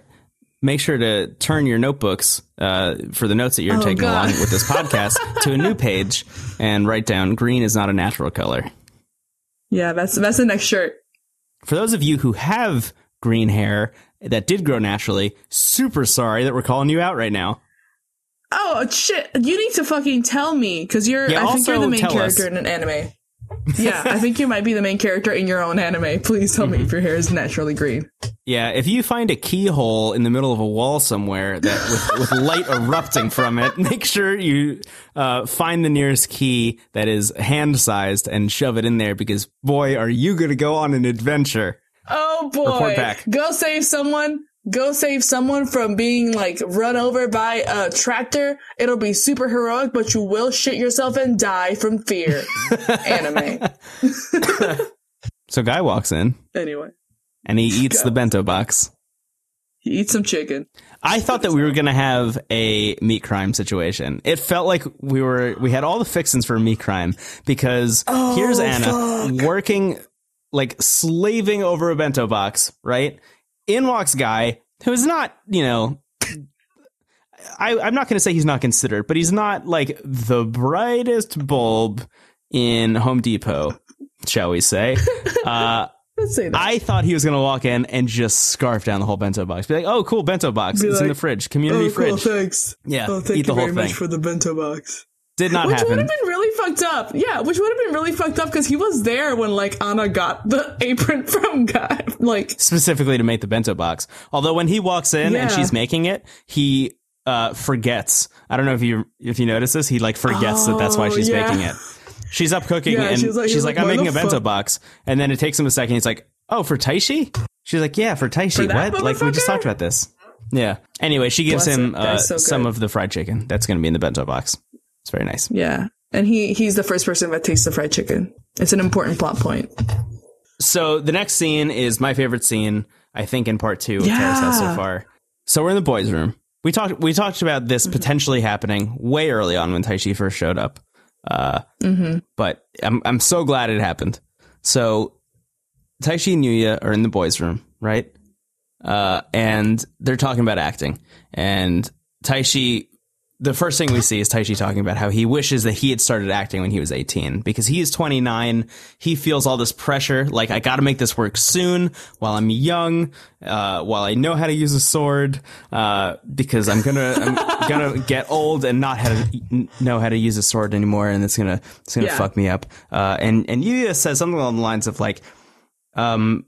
make sure to turn your notebooks uh, for the notes that you're taking Oh, God. along with this podcast *laughs* to a new page and write down green is not a natural color. Yeah, that's that's the next shirt. For those of you who have green hair that did grow naturally, super sorry that we're calling you out right now. Oh shit! You need to fucking tell me because you're. Yeah, I think you're the main character us. in an anime. Yeah, I think you might be the main character in your own anime. Please tell Mm-hmm. me if your hair is naturally green. Yeah, if you find a keyhole in the middle of a wall somewhere that with, with light *laughs* erupting from it, make sure you uh, find the nearest key that is hand sized and shove it in there because boy, are you going to go on an adventure. Oh boy! Go save someone. Go save someone from being like run over by a tractor. It'll be super heroic, but you will shit yourself and die from fear. *laughs* anime. So Guy walks in Anyway, and he *laughs* eats the bento box. he eats some chicken. I thought that we were going to have a meat crime situation. It felt like we were we had all the fixings for a meat crime because oh, here's Anna working like slaving over a bento box, right? In walks guy who's not, you know, I, I'm not going to say he's not considered, but he's not like the brightest bulb in Home Depot, shall we say? *laughs* Uh, say that. I thought he was going to walk in and just scarf down the whole bento box. Be like, oh, cool, bento box. Be it's in the fridge, community oh, cool, fridge. thanks. Yeah, Oh, thank eat the you whole very thing. much for the bento box. Did not Which would happen. have been really fucked up. Yeah, which would have been really fucked up because he was there when like Anna got the *laughs* apron from Guy. *laughs* Like, Specifically to make the bento box. Although when he walks in Yeah. and she's making it, he uh, forgets. I don't know if you if you notice this. He like forgets that that's why Oh, she's yeah. making it. She's up cooking Yeah, and she's like- she's like, like, I'm making a bento fuck?" box. And then it takes him a second. He's like, oh, for Taishi? She's like, yeah, for Taishi. that what? Like we just talked about this. Yeah. Anyway, she gives Bless him uh, so some of the fried chicken. That's going to be in the bento box. It's very nice. yeah, and he he's the first person that tastes the fried chicken. It's an important plot point. So the next scene is my favorite scene, I think, in part two of Terrace House so far. So we're in the boys' room. We talked we talked about this potentially happening way early on when Taishi first showed up. Uh, But I'm I'm so glad it happened. So Taishi and Yuya are in the boys' room, right? Uh, and they're talking about acting. And Taishi, the first thing we see is Taishi talking about how he wishes that he had started acting when he was 18 because he is 29. He feels all this pressure. Like, I gotta make this work soon while I'm young, uh, while I know how to use a sword, uh, because I'm gonna, I'm *laughs* gonna get old and not how to know how to use a sword anymore. And it's gonna, it's gonna Yeah. fuck me up. Uh, and, and Yuya says something along the lines of like, um,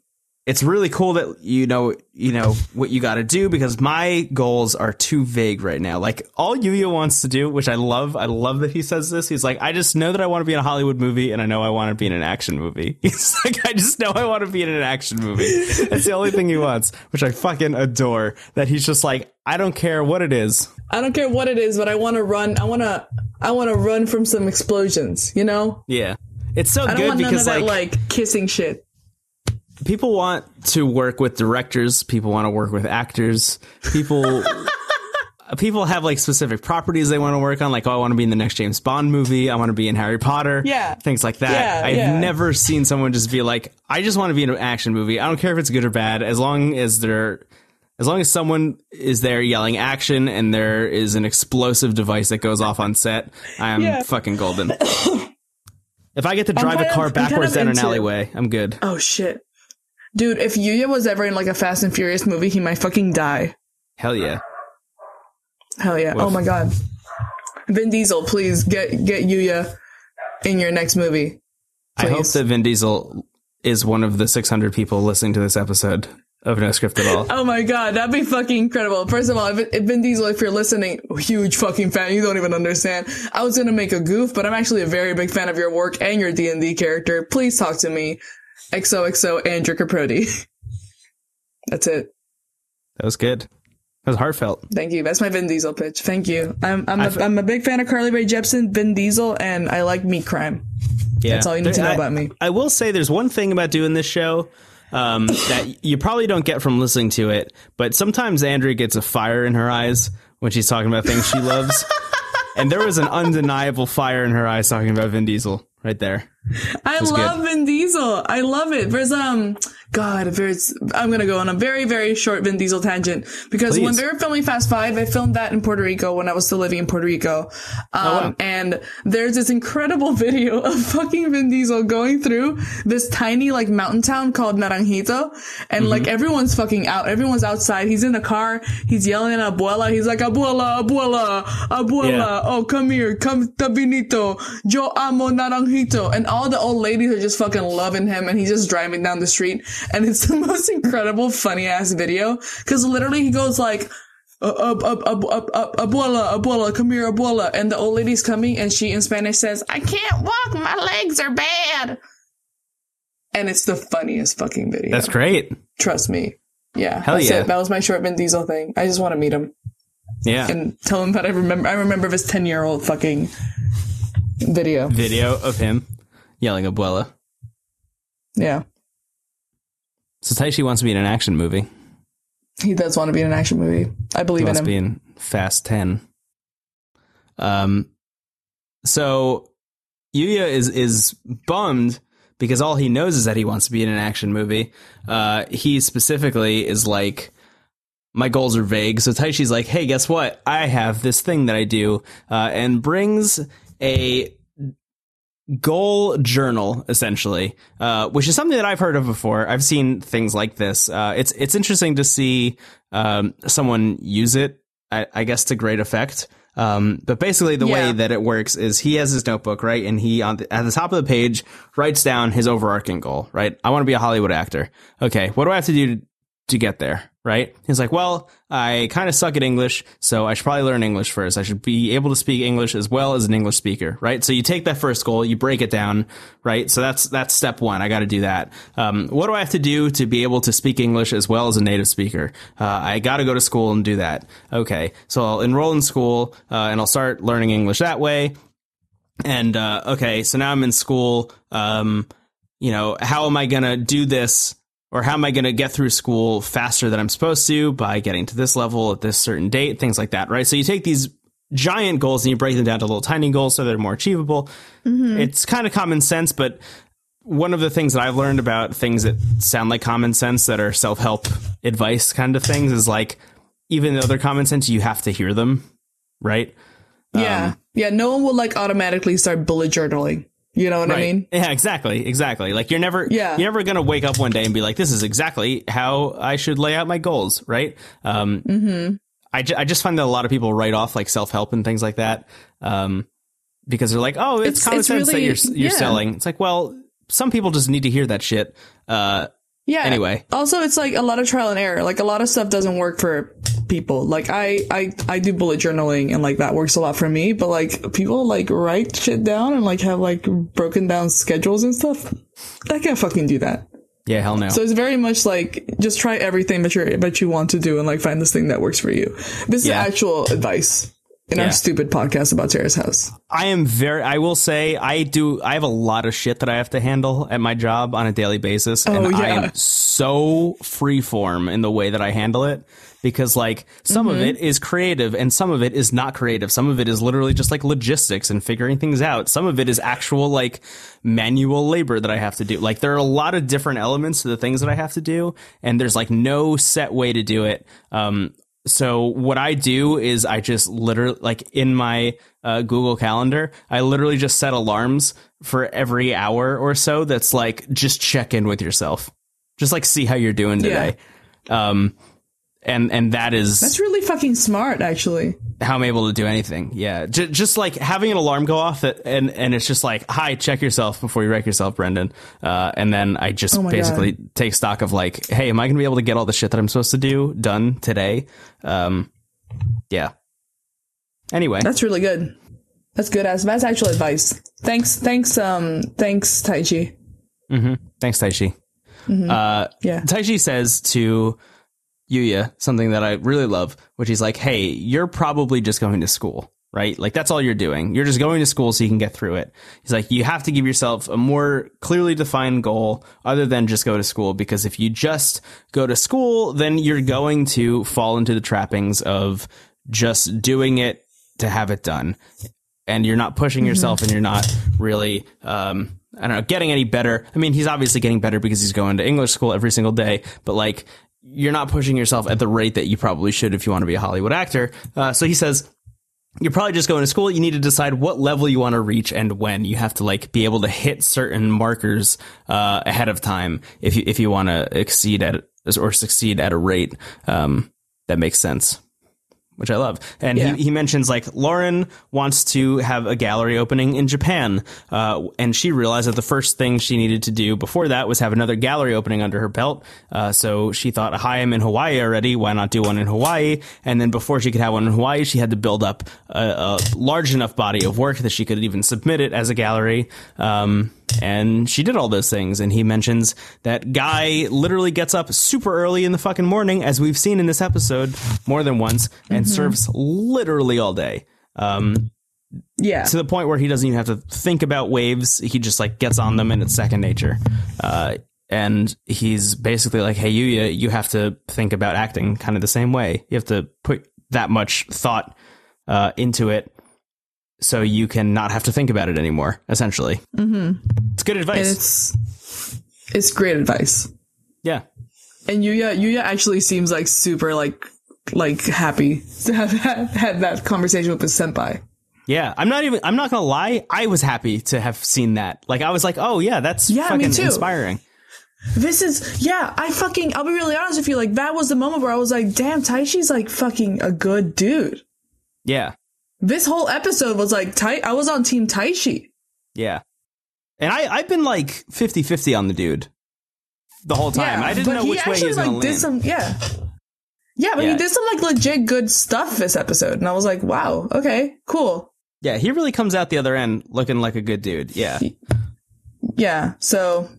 it's really cool that you know you know what you got to do because my goals are too vague right now. Like all Yuya wants to do, which I love. I love that he says this. He's like, I just know that I want to be in a Hollywood movie, and I know I want to be in an action movie. *laughs* He's like, I just know I want to be in an action movie. That's the only thing he wants, which I fucking adore. That he's just like, I don't care what it is. I don't care what it is, but I want to run. I want to. I want to run from some explosions. You know. Yeah, it's so I don't good want none because of that like like kissing shit. People want to work with directors. People want to work with actors. People *laughs* people have like specific properties they want to work on like oh i want to be in the next james bond movie. I want to be in harry potter. Yeah. things like that. Yeah, i've yeah. never seen someone just be like i just want to be in an action movie. I don't care if it's good or bad. As long as they're as long as someone is there yelling action and there is an explosive device that goes off on set i'm Yeah. fucking golden. *coughs* If i get to drive a car of- backwards down an alleyway i'm good. Oh shit, dude! If Yuya was ever in like a Fast and Furious movie, he might fucking die. hell yeah Hell yeah! Oh my god, Vin Diesel, please get get Yuya in your next movie. I hope that Vin Diesel is one of the 600 people listening to this episode of No Script at All. *laughs* Oh my god, that'd be fucking incredible. First of all, if, if Vin Diesel, if you're listening, huge fucking fan, you don't even understand. I was gonna make a goof, but I'm actually a very big fan of your work and your D and D character. Please talk to me. XOXO Andrew Caprodi. *laughs* That's it. That was good. That was heartfelt. Thank you. That's my Vin Diesel pitch. Thank you. I'm I'm a, I'm a big fan of Carly Rae Jepsen, Vin Diesel, and I like meat crime. Yeah. That's all you need to know I- about me. I will say there's one thing about doing this show um, *laughs* that you probably don't get from listening to it, but sometimes Andrea gets a fire in her eyes when she's talking about things she loves. *laughs* And there was an undeniable fire in her eyes talking about Vin Diesel right there. I love good. Vin Diesel. I love it. There's um, God. I'm gonna go on a very very short Vin Diesel tangent because when they were filming Fast Five, I filmed that in Puerto Rico when I was still living in Puerto Rico. Um, wow. and there's this incredible *laughs* video of fucking Vin Diesel going through this tiny like mountain town called Naranjito, and like Mm-hmm. everyone's fucking out. Everyone's outside. He's in the car. He's yelling at Abuela. He's like Abuela, Abuela, Abuela. Yeah. Oh, come here, come Tabinito. Yo amo Naranjito. And all the old ladies are just fucking loving him and he's just driving down the street. And it's the *laughs* most incredible, funny ass video. Cause literally he goes like, abuela, abuela, come here, abuela. And the old lady's coming and she in Spanish says, I can't walk, my legs are bad. And it's the funniest fucking video. That's great. Trust me. Yeah. Hell that's yeah. It. That was my short Vin Diesel thing. I just want to meet him Yeah. and tell him that I remember. I remember this ten year old fucking video. Video of him yelling Abuela. Yeah, So Taishi wants to be in an action movie. he does want to be in an action movie. I He believe in wants him. to be in Fast 10. Um, so Yuya is, is bummed because all he knows is that he wants to be in an action movie. Uh, he specifically is like, my goals are vague. So Taishi's like, hey, guess what? I have this thing that I do, uh, and brings a goal journal essentially, uh, which is something that I've heard of before. I've seen things like this. Uh, it's it's interesting to see um, someone use it. I, I guess to great effect. Um, but basically, the way that it works is he has his notebook, right, and he on the, at the top of the page writes down his overarching goal, right. I want to be a Hollywood actor. Okay, what do I have to do to, to get there, right? He's like, well, I kind of suck at English, so I should probably learn English first. I should be able to speak English as well as an English speaker, right? So you take that first goal, you break it down, right? So that's that's step one. I got to do that. Um, what do I have to do to be able to speak English as well as a native speaker? Uh, I got to go to school and do that. Okay, so I'll enroll in school uh, and I'll start learning English that way. And uh, okay, so now I'm in school. Um, you know, how am I gonna do this? Or how am I going to get through school faster than I'm supposed to by getting to this level at this certain date, things like that, right? So you take these giant goals and you break them down to little tiny goals so they're more achievable. Mm-hmm. It's kind of common sense, but one of the things that I've learned about things that sound like common sense that are self help advice kind of things is like, even though they're common sense, you have to hear them, right? Yeah. Um, yeah. No one will like automatically start bullet journaling. You know what I mean? Yeah, exactly, exactly. Like you're never, Yeah. you're never gonna wake up one day and be like, "This is exactly how I should lay out my goals," right? Um, Mm-hmm. I, ju- I just find that a lot of people write off like self help and things like that, um, because they're like, "Oh, it's, It's- common it's sense that you're you're yeah. selling." It's like, well, some people just need to hear that shit. Uh, Yeah. Anyway. Also, it's like a lot of trial and error. Like a lot of stuff doesn't work for people. Like I, I, I do bullet journaling and like that works a lot for me. But like people like write shit down and like have like broken down schedules and stuff. I can't fucking do that. yeah, hell no. So it's very much like just try everything that you that you want to do and like find this thing that works for you. This Yeah. is actual advice in Yeah. our stupid podcast about Terrace House. I am very. I will say I do. I have a lot of shit that I have to handle at my job on a daily basis, and Oh, I am so freeform in the way that I handle it because, like, some Mm-hmm. of it is creative and some of it is not creative. Some of it is literally just like logistics and figuring things out. Some of it is actual like manual labor that I have to do. Like, there are a lot of different elements to the things that I have to do, and there's like no set way to do it. Um, so what I do is I just literally like in my uh, Google Calendar, I literally just set alarms for every hour or so. That's like just check in with yourself, just like see how you're doing today. Um, and and that is That's really fucking smart, actually. how I'm able to do anything. Yeah, J- just like having an alarm go off that, and and it's just like, hi, check yourself before you wreck yourself, Brendan. Uh, and then I just Oh basically take stock of like, hey, am I going to be able to get all the shit that I'm supposed to do done today? Um, yeah. Anyway, That's really good. That's good as that's actual advice. Thanks, thanks, um, thanks, Taishi. thanks, Taishi. Uh, Yeah. Taishi says to Yuya something that I really love, which is like, hey, you're probably just going to school, right? Like that's all you're doing. You're just going to school so you can get through it. He's like, you have to give yourself a more clearly defined goal other than just go to school, because if you just go to school, then you're going to fall into the trappings of just doing it to have it done. And you're not pushing yourself and you're not really, um, I don't know, getting any better. I mean, he's obviously getting better because he's going to English school every single day, but like, you're not pushing yourself at the rate that you probably should if you want to be a Hollywood actor. Uh, so he says, you're probably just going to school. You need to decide what level you want to reach and when. You have to like be able to hit certain markers uh, ahead of time if you if you want to exceed at or succeed at a rate um, that makes sense. Which I love, and Yeah. he, he mentions like Lauren wants to have a gallery opening in Japan, uh, and she realized that the first thing she needed to do before that was have another gallery opening under her belt. Uh, so she thought, "Hi, I'm in Hawaii already. Why not do one in Hawaii?" And then before she could have one in Hawaii, she had to build up a, a large enough body of work that she could even submit it as a gallery. Um, and she did all those things. And he mentions that Guy literally gets up super early in the fucking morning, as we've seen in this episode more than once, and serves literally all day. Um, Yeah. to the point where he doesn't even have to think about waves. He just like gets on them and it's second nature. Uh, and he's basically like, Hey, Yuya, you have to think about acting kind of the same way. You have to put that much thought, uh, into it so you can not have to think about it anymore, essentially. Mm-hmm. It's good and advice. it's it's great advice. yeah. And Yuya Yuya actually seems like super like like happy to have *laughs* had, that conversation with his senpai. Yeah. I'm not even, I'm not going to lie. I was happy to have seen that. Like, I was like, Oh yeah, that's Yeah, me too. inspiring. This is yeah, I fucking I'll be really honest with you, like that was the moment where I was like, damn, Taishi's like fucking a good dude. Yeah. This whole episode was like Tai I was on team Taishi. Yeah. And I, I've been like 50 50 on the dude the whole time. Yeah, I didn't know which way he was going like to did land. some yeah. Yeah, but Yeah. he did some like legit good stuff this episode, and I was like, wow, okay, cool. yeah, he really comes out the other end looking like a good dude. Yeah. Yeah. So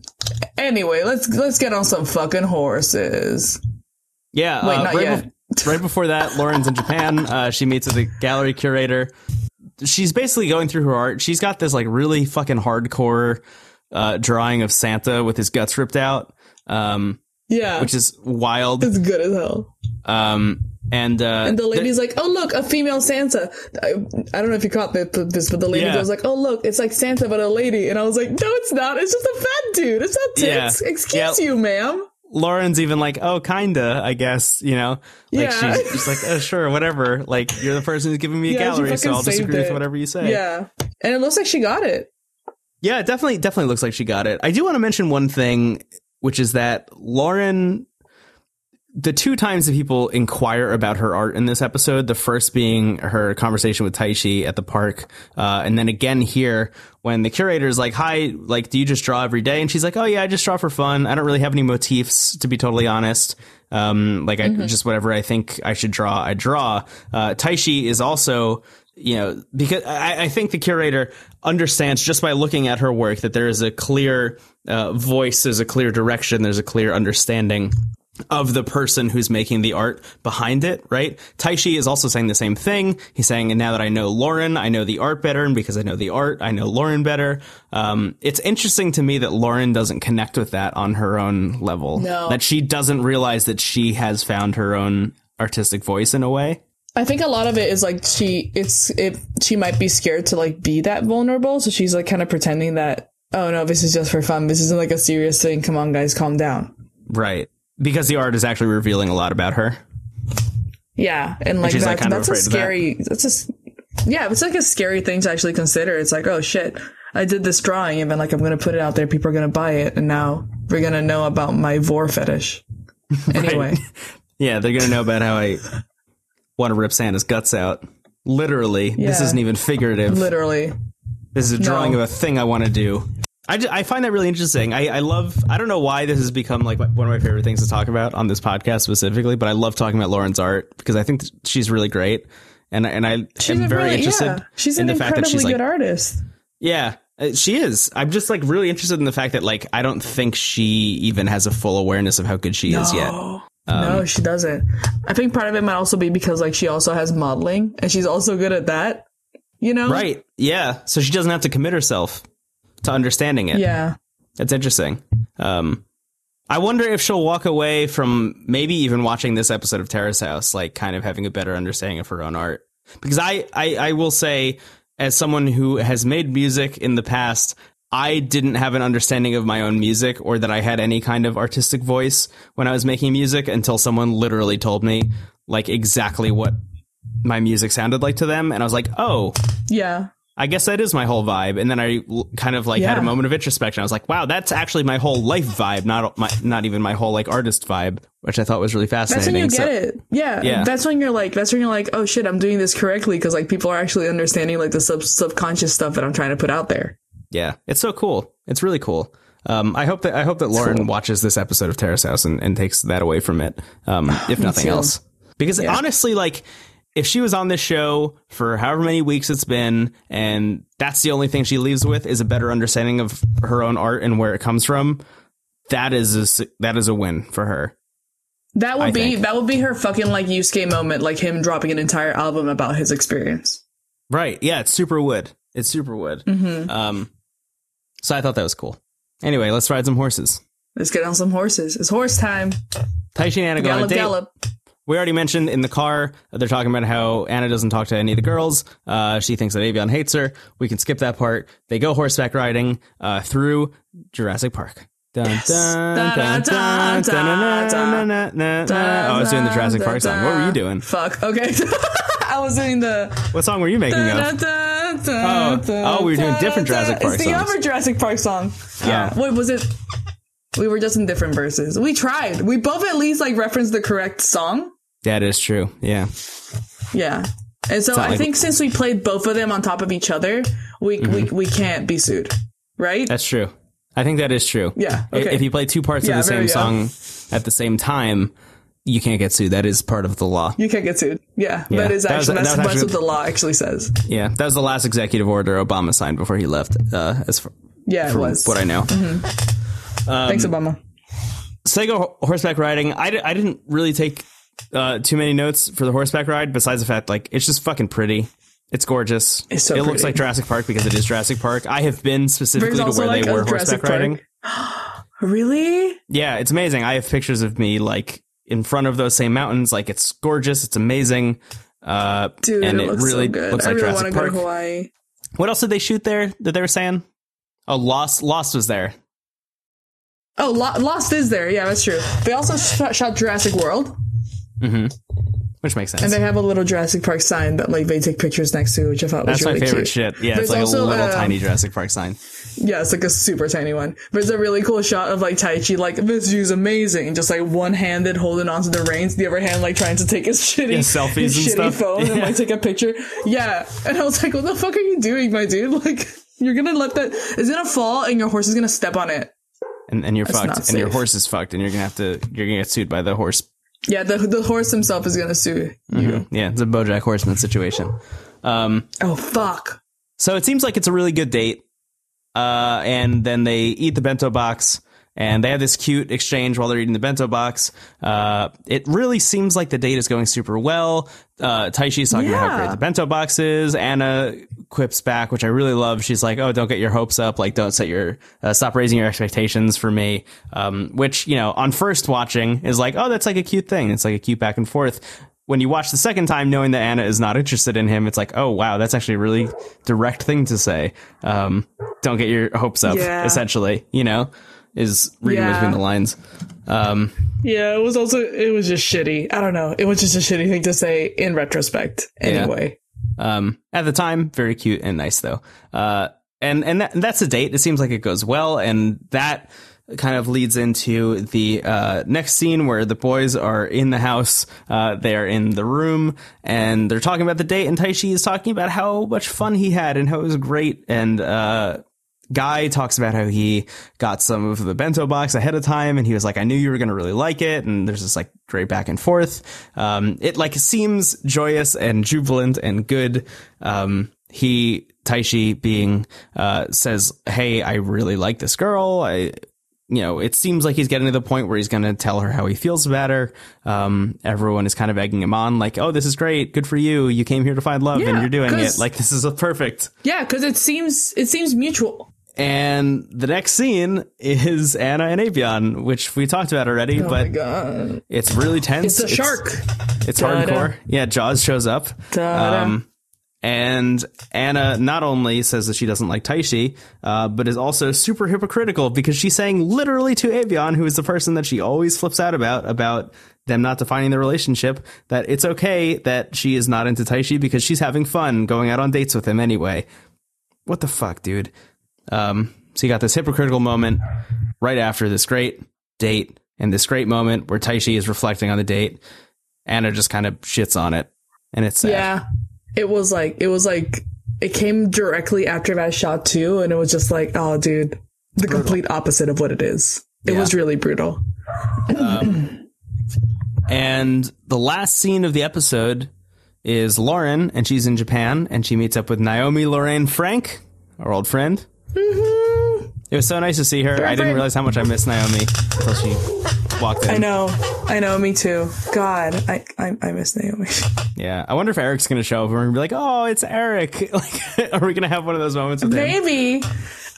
anyway, let's let's get on some fucking horses. Yeah. Wait, uh, not right, yet. bef- right before that, Lauren's in Japan. Uh, she meets with the gallery curator. She's basically going through her art. She's got this like really fucking hardcore uh, drawing of Santa with his guts ripped out, um, Yeah, which is wild. it's good as hell. Um, And, uh, And the lady's like, "Oh look, a female Santa." I, I don't know if you caught this, but the lady Yeah. goes like, "Oh look, it's like Santa but a lady," and I was like, "No, it's not. It's just a fat dude. It's not tits. Yeah. Excuse Yeah. you, ma'am." Lauren's even like, oh, kinda, I guess, you know? Like, Yeah. she's, she's like, oh, sure, *laughs* whatever. Like, you're the person who's giving me a Yeah, gallery, so I'll disagree saved with whatever you say. Yeah, and it looks like she got it. Yeah, it definitely, definitely looks like she got it. I do want to mention one thing, which is that Lauren, the two times that people inquire about her art in this episode, the first being her conversation with Taishi at the park, uh, and then again here when the curator is like, "Hi, like, do you just draw every day?" And she's like, "Oh yeah, I just draw for fun. I don't really have any motifs, to be totally honest. Um, like, I just whatever I think I should draw, I draw." Uh, Taishi is also you know, because I, I think the curator understands just by looking at her work that there is a clear uh, voice, there's a clear direction, there's a clear understanding of the person who's making the art behind it, right? Taishi is also saying the same thing. He's saying, and now that I know Lauren, I know the art better, and because I know the art, I know Lauren better. Um, it's interesting to me that Lauren doesn't connect with that on her own level. No. That she doesn't realize that she has found her own artistic voice in a way. I think a lot of it is like she it's it she might be scared to like be that vulnerable, so she's like kind of pretending that oh no, this is just for fun. This isn't like a serious thing. Come on, guys, calm down. Right. Because the art is actually revealing a lot about her. Yeah, and like like, that, of that's a of that. scary. That's a s- yeah, it's like a scary thing to actually consider. It's like oh shit, I did this drawing and then like I'm gonna put it out there, people are gonna buy it, and now we're gonna know about my vore fetish. *laughs* Anyway, *laughs* Yeah, they're gonna know about how I want to rip Santa's guts out. Literally, this isn't even figurative. literally, This is a drawing No. of a thing I want to do. I, ju- I find that really interesting. I, I love. I don't know why this has become like one of my favorite things to talk about on this podcast specifically, but I love talking about Lauren's art because I think th- she's really great, and and I she's am very really, interested yeah, she's in an the fact that incredibly she's like good artist. yeah. uh, She is. I'm just like really interested in the fact that like I don't think she even has a full awareness of how good she is yet. Um, no, she doesn't. I think part of it might also be because like she also has modeling and she's also good at that. You know? Right. Yeah. So she doesn't have to commit herself to understanding it. Yeah. That's interesting. Um, I wonder if she'll walk away from maybe even watching this episode of Terrace House, like kind of having a better understanding of her own art. Because I, I, I will say, as someone who has made music in the past, I didn't have an understanding of my own music or that I had any kind of artistic voice when I was making music until someone literally told me like exactly what my music sounded like to them. And I was like, oh, Yeah. I guess that is my whole vibe. And then I kind of like had a moment of introspection. I was like, wow, that's actually my whole life vibe, not my, not even my whole like artist vibe, which I thought was really fascinating. That's when you So- get it. Yeah. Yeah. That's when you're like, that's when you're like, oh shit, I'm doing this correctly because like people are actually understanding like the sub- subconscious stuff that I'm trying to put out there. yeah, it's so cool. It's really cool. Um, I hope that I hope that Lauren cool. watches this episode of Terrace House and, and takes that away from it, um, if *sighs* nothing else. Because Yeah. honestly, like if she was on this show for however many weeks it's been, and that's the only thing she leaves with is a better understanding of her own art and where it comes from, that is a, that is a win for her. That would I be think. that would be her fucking like Yusuke moment, like him dropping an entire album about his experience. Right. Yeah, it's super wood. It's super wood. Mm-hmm. Um, so I thought that was cool. Anyway, let's ride some horses. Let's get on some horses. It's horse time. Taishi and Anna go on a Gallop, gallop we already mentioned in the car, uh, they're talking about how Anna doesn't talk to any of the girls. Uh, she thinks that Avion hates her. We can skip that part. They go horseback riding uh, through Jurassic Park. Oh, I was doing the Jurassic Park song. What were you doing? Fuck. Okay. *laughs* I was doing the. What song were you making up? Oh, oh, we were doing different Jurassic Park. It's the other Jurassic Park song. Yeah. Oh. Wait, was it? We were just in different verses. We tried. We both at least like referenced the correct song. That is true. Yeah. Yeah. And so I like- think since we played both of them on top of each other, we Mm-hmm. we we can't be sued, right? That's true. I think that is true. Yeah, okay. If you play two parts Yeah, of the same song at the same time, you can't get sued. That is part of the law. you can't get sued. Yeah, Yeah, that is that was- actually that that's, was that's actually- what the law actually says. Yeah, that was the last executive order Obama signed before he left. Uh, as far, Yeah, it was. what I know. Thanks, Obama. They go ho- horseback riding. I, I didn't really take uh, too many notes for the horseback ride, besides the fact like it's just fucking pretty. It's gorgeous. It's so it looks like Jurassic Park because it is Jurassic Park. I have been specifically There's to where like they were Jurassic horseback riding. *gasps* Really? Yeah, it's amazing. I have pictures of me like in front of those same mountains. Like it's gorgeous, it's amazing. Uh, Dude, and it, looks really so good. looks I like really Jurassic want to go Park. to Hawaii. What else did they shoot there that they were saying? Oh, Lost. Lost was there. Oh, Lo- Lost is there. Yeah, that's true. They also shot, shot Jurassic World, Which makes sense. and they have a little Jurassic Park sign that like they take pictures next to, which I thought That's was really my favorite cute. shit. Yeah, There's it's like a little uh, tiny Jurassic Park sign. Yeah, it's like a super tiny one. But it's a really cool shot of like Taishi, like, this view's amazing. Just like one handed holding onto the reins, the other hand like trying to take his *laughs* shitty, Yeah, selfies his and shitty stuff. phone and like take a picture. Yeah. And I was like, what the fuck are you doing, my dude? *laughs* Like, you're gonna let that, it's gonna fall and your horse is gonna step on it. And, and you're fucked. not And your horse is fucked. And you're gonna have to. You're gonna get sued by the horse. Yeah, the, the horse himself is gonna sue you. Yeah, it's a BoJack Horseman situation. Um, Oh, fuck. So it seems like it's a really good date. Uh, and then they eat the bento box and they have this cute exchange while they're eating the bento box. Uh, it really seems like the date is going super well. Uh, Taishi's talking about how Yeah. great the bento box is. Anna quips back, which I really love. She's like, Oh, don't get your hopes up. Like, don't set your, uh, stop raising your expectations for me. Um, which, you know, on first watching is like, Oh, that's like a cute thing. It's like a cute back and forth when you watch the second time knowing that Anna is not interested in him, it's like, oh wow, that's actually a really direct thing to say. Um, don't get your hopes up, Yeah. essentially, you know, is reading Yeah. between the lines. Um, Yeah, it was also, it was just shitty. I don't know. It was just a shitty thing to say in retrospect. Anyway. um, at the time, very cute and nice though. Uh, and, and, that, and that's the date. It seems like it goes well. And that kind of leads into the, uh, next scene where the boys are in the house. Uh, they're in the room and they're talking about the date and Taishi is talking about how much fun he had and how it was great. And, uh, Guy talks about how he got some of the bento box ahead of time and he was like, I knew you were going to really like it. And there's this like great back and forth. Um, it like seems joyous and jubilant and good. Um, he, Taishi being, uh, says, Hey, I really like this girl. I, you know, it seems like he's getting to the point where he's going to tell her how he feels about her. Um, everyone is kind of egging him on, like, "Oh, this is great, good for you. You came here to find love, and you're doing it. Like, this is a perfect." Yeah, because it seems, it seems mutual. And the next scene is Anna and Avion, which we talked about already, Oh but it's really tense. It's a shark. It's Da-da. hardcore. Yeah, Jaws shows up. Um, and Anna not only says that she doesn't like Taishi, uh, but is also super hypocritical because she's saying literally to Avion, who is the person that she always flips out about, about them not defining their relationship, that it's okay that she is not into Taishi because she's having fun going out on dates with him anyway. What the fuck, dude? Um, so you got this hypocritical moment right after this great date and this great moment where Taishi is reflecting on the date. Anna just kind of shits on it. And it's sad. Yeah. It was like, it was like, it came directly after that shot too, and it was just like, oh, dude, the complete opposite of what it is. It Yeah. was really brutal. And the last scene of the episode is Lauren, and she's in Japan, and she meets up with Naomi Lorraine Frank, our old friend. Mm-hmm. It was so nice to see her. I didn't realize how much I missed Naomi until she walked in. I know. I know, me too. God, I, I, I miss Naomi. *laughs* Yeah, I wonder if Eric's going to show up and we're going to be like, "Oh, it's Eric." *laughs* Like, are we going to have one of those moments with him? Maybe.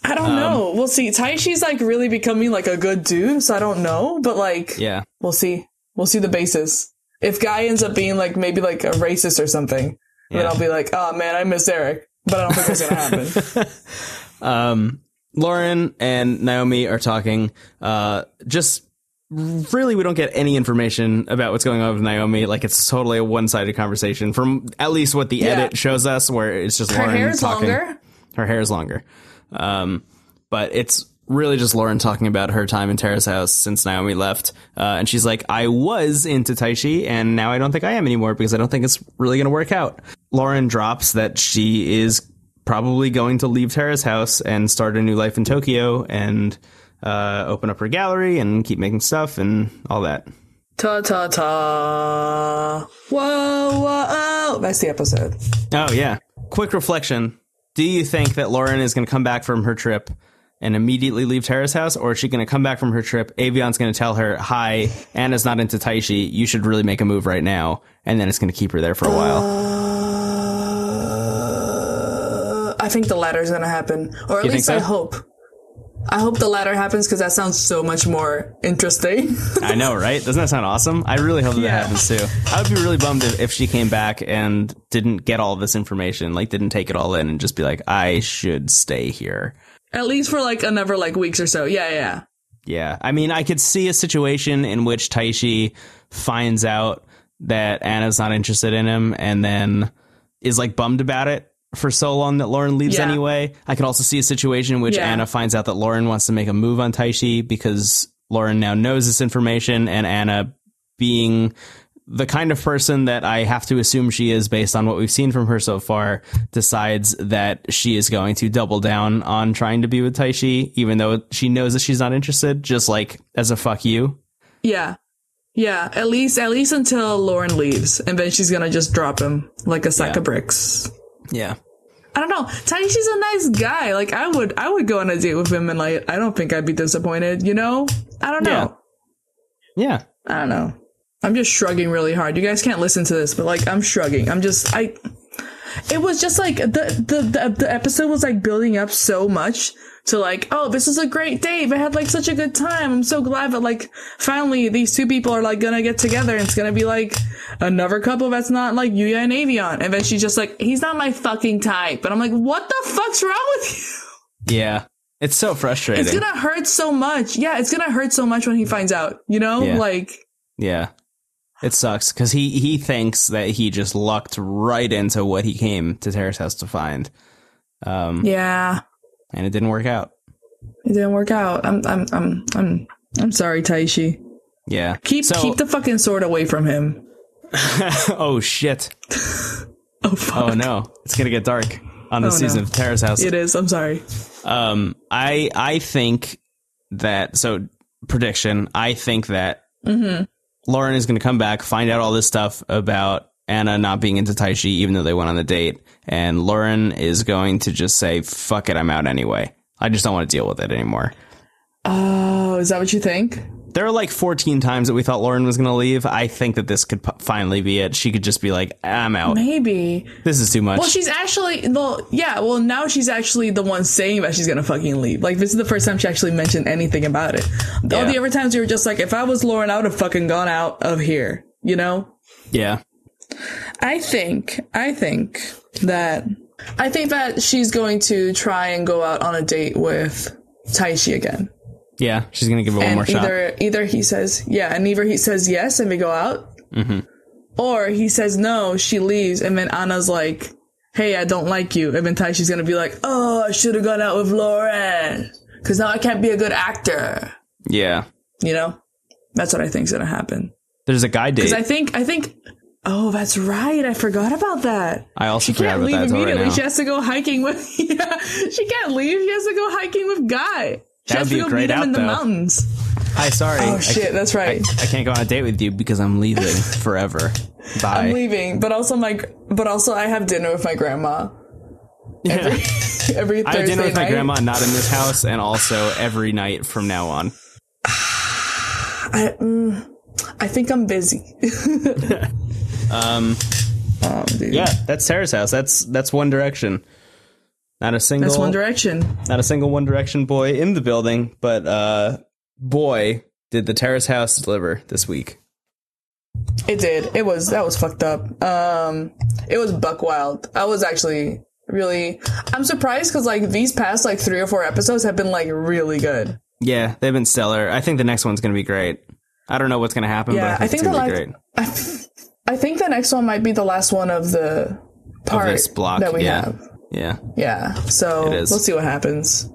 I don't um, know. We'll see. Taishi's like really becoming like a good dude, so I don't know. But like, Yeah, we'll see. We'll see the basis. If Guy ends up being like maybe like a racist or something, then I'll be like, oh man, I miss Eric. But I don't think that's gonna happen. *laughs* um, Lauren and Naomi are talking. Uh, just really, we don't get any information about what's going on with Naomi. Like it's totally a one-sided conversation from at least what the Yeah. edit shows us, where it's just Her Lauren hair is talking. longer. Her hair is longer. Um, but it's really just Lauren talking about her time in Terrace House since Naomi left. Uh, and she's like, I was into Taishi and now I don't think I am anymore because I don't think it's really going to work out. Lauren drops that she is probably going to leave Terrace House and start a new life in Tokyo and, uh, open up her gallery and keep making stuff and all that. Ta ta ta. Whoa, whoa. That's the episode. Oh yeah. Quick reflection. Do you think that Lauren is going to come back from her trip and immediately leave Terrace House, or is she going to come back from her trip? Avion's going to tell her, "Hi, Anna's not into Taishi. You should really make a move right now," and then it's going to keep her there for a while. Uh, I think the latter is gonna happen, or at You least I hope. I hope the latter happens because that sounds so much more interesting. *laughs* I know, right? Doesn't that sound awesome? I really hope that, Yeah. happens too. I would be really bummed if, if she came back and didn't get all this information, like didn't take it all in and just be like, I should stay here. At least for like another like weeks or so. Yeah, yeah. Yeah. I mean, I could see a situation in which Taishi finds out that Anna's not interested in him and then is like bummed about it for so long that Lauren leaves Yeah. anyway. I could also see a situation in which Yeah. Anna finds out that Lauren wants to make a move on Taishi because Lauren now knows this information and Anna being the kind of person that I have to assume she is based on what we've seen from her so far, decides that she is going to double down on trying to be with Taishi, even though she knows that she's not interested, just like as a fuck you. Yeah. Yeah, at least at least until Lauren leaves, and then she's gonna just drop him like a sack Yeah. of bricks. Yeah. I don't know. Taishi's a nice guy. Like I would I would go on a date with him and like I don't think I'd be disappointed, you know? I don't know. Yeah. I don't know. I'm just shrugging really hard. You guys can't listen to this, but like I'm shrugging. I'm just I it was just like the the the, the episode was like building up so much to like, oh, this is a great date. I had like such a good time. I'm so glad that like finally these two people are like gonna get together and it's gonna be like another couple that's not like Yuya and Avion. And then she's just like, he's not my fucking type. And I'm like, what the fuck's wrong with you? Yeah. It's so frustrating. It's gonna hurt so much. Yeah, it's gonna hurt so much when he finds out, you know? Yeah. Like yeah. It sucks because he, he thinks that he just lucked right into what he came to Terrace House to find. Um, Yeah. And it didn't work out. It didn't work out. I'm I'm I'm I'm I'm sorry, Taishi. Yeah. Keep So- keep the fucking sword away from him. *laughs* oh shit. *laughs* Oh fuck. Oh no. It's gonna get dark on this Oh, no. season of Terrace House. It is. I'm sorry. Um, I I think that so prediction. I think that Mm-hmm. Lauren is going to come back, find out all this stuff about Anna not being into Taishi, even though they went on the date, and Lauren is going to just say, "Fuck it, I'm out anyway. I just don't want to deal with it anymore." Oh, is that what you think? There are like 14 times that we thought Lauren was going to leave. I think that this could p- finally be it. She could just be like, "I'm out. Maybe. This is too much." Well, she's actually well, yeah. Well, now she's actually the one saying that she's gonna fucking leave. Like this is the first time she actually mentioned anything about it. All the other times you were just like, if I was Lauren, I would have fucking gone out of here. You know. yeah. I think, I think that, I think that she's going to try and go out on a date with Taishi again. Yeah, she's going to give it one and more shot. either, either he says, yeah, and either he says yes and we go out, Mm-hmm. or he says no, she leaves, and then Anna's like, hey, I don't like you. And then Taishi's gonna be like, oh, I should have gone out with Lauren. Cause now I can't be a good actor. Yeah. You know? That's what I think's gonna happen. There's a guy date. Cause I think, I think, oh, that's right. I forgot about that. I also She forgot can't about leave that until right immediately. she has to go hiking with. *laughs* Yeah, she can't leave. She has to go hiking with Guy. She That has to be a go great meet him out, in the though. mountains. Hi, sorry. Oh shit, that's right. I can't go on a date with you because I'm leaving *laughs* forever. Bye. I'm leaving, but also my, but also I have dinner with my grandma *laughs* every Thursday I have dinner with my grandma, not in this house, and also every night from now on. *sighs* I, mm, I think I'm busy. Um, um, dude. yeah, that's Terrace House. That's that's One Direction. Not a single, That's One Direction. not a single One Direction boy in the building, but uh, boy, did the Terrace House deliver this week. It did. It was that was fucked up. Um, it was buck wild. I was actually really. I'm surprised because like these past like three or four episodes have been like really good. Yeah, they've been stellar. I think the next one's to be great. I don't know what's to happen, Yeah, but I think, it's the going to be great. I, think the next one might be the last one of the part this block, that we yeah. have. Yeah. Yeah. So we'll see what happens.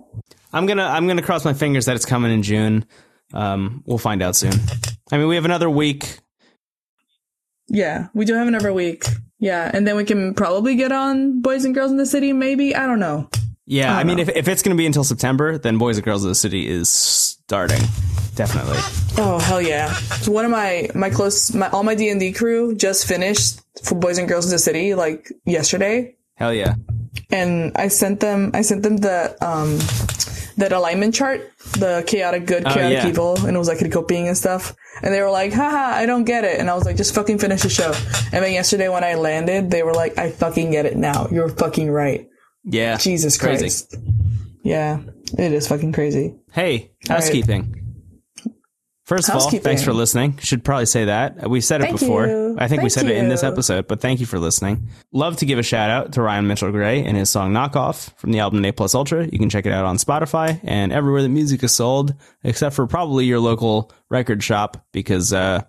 I'm gonna I'm gonna cross my fingers that it's coming in June. Um, we'll find out soon. I mean, we have another week. Yeah, we do have another week. Yeah, and then we can probably get on Boys and Girls in the City. Maybe I don't know. Yeah, I, don't mean, know. if if it's gonna be until September, then Boys and Girls of the City is starting. Definitely. Oh hell yeah! So one of my my close my all my D and D crew just finished for Boys and Girls of the City like yesterday, Hell yeah. and I sent them I sent them the um that alignment chart, the chaotic good, chaotic Oh, yeah. evil, and it was like copying and stuff. And they were like, haha, I don't get it. And I was like, just fucking finish the show. And then yesterday when I landed, they were like, I fucking get it now. You're fucking right. Yeah. Jesus Crazy. Christ. Yeah, it is fucking crazy. Hey, housekeeping. First of all, thanks for listening. Should probably say that. We've said it Thank before. you. I think we Thank said it in this episode, but thank you for listening. Love to give a shout out to Ryan Mitchell Gray and his song Knockoff from the album A Plus Ultra. You can check it out on Spotify and everywhere that music is sold, except for probably your local record shop because, uh,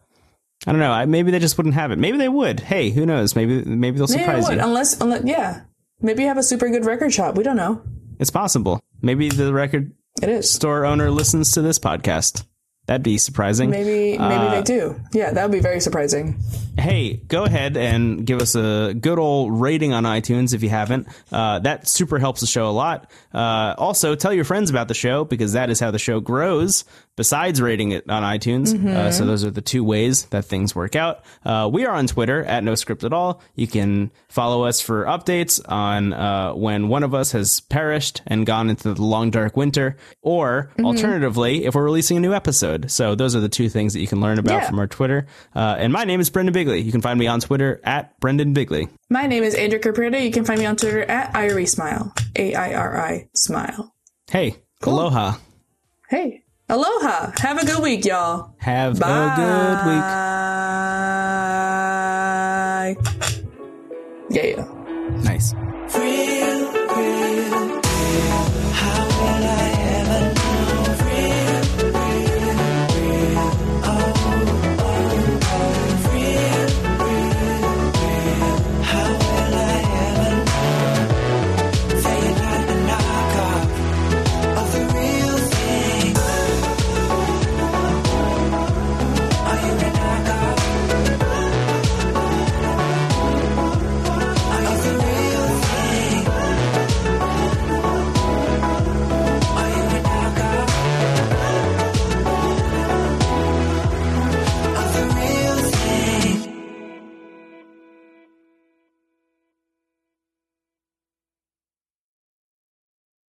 I don't know. I, maybe they just wouldn't have it. Maybe they would. Hey, who knows? Maybe maybe they'll surprise what? you. Unless, unless, yeah, maybe you have a super good record shop. We don't know. It's possible. Maybe the record It is. store owner listens to this podcast. That'd be surprising. Maybe, maybe Uh, they do. Yeah, that would be very surprising. hey, go ahead and give us a good old rating on iTunes if you haven't. Uh, that super helps the show a lot. Uh, also, tell your friends about the show because that is how the show grows. Besides rating it on iTunes, uh, so those are the two ways that things work out. Uh, we are on Twitter at No Script at All. You can follow us for updates on uh, when one of us has perished and gone into the long dark winter, or alternatively, if we're releasing a new episode. So those are the two things that you can learn about Yeah. from our Twitter. Uh, and my name is Brendan Bigley. You can find me on Twitter at Brendan Bigley. My name is Andrew Capretta. You can find me on Twitter at Irie Smile. A I R I Smile. Hey, aloha. Hey, aloha. Have a good week, y'all. Have Bye. a good week. Yeah. Nice.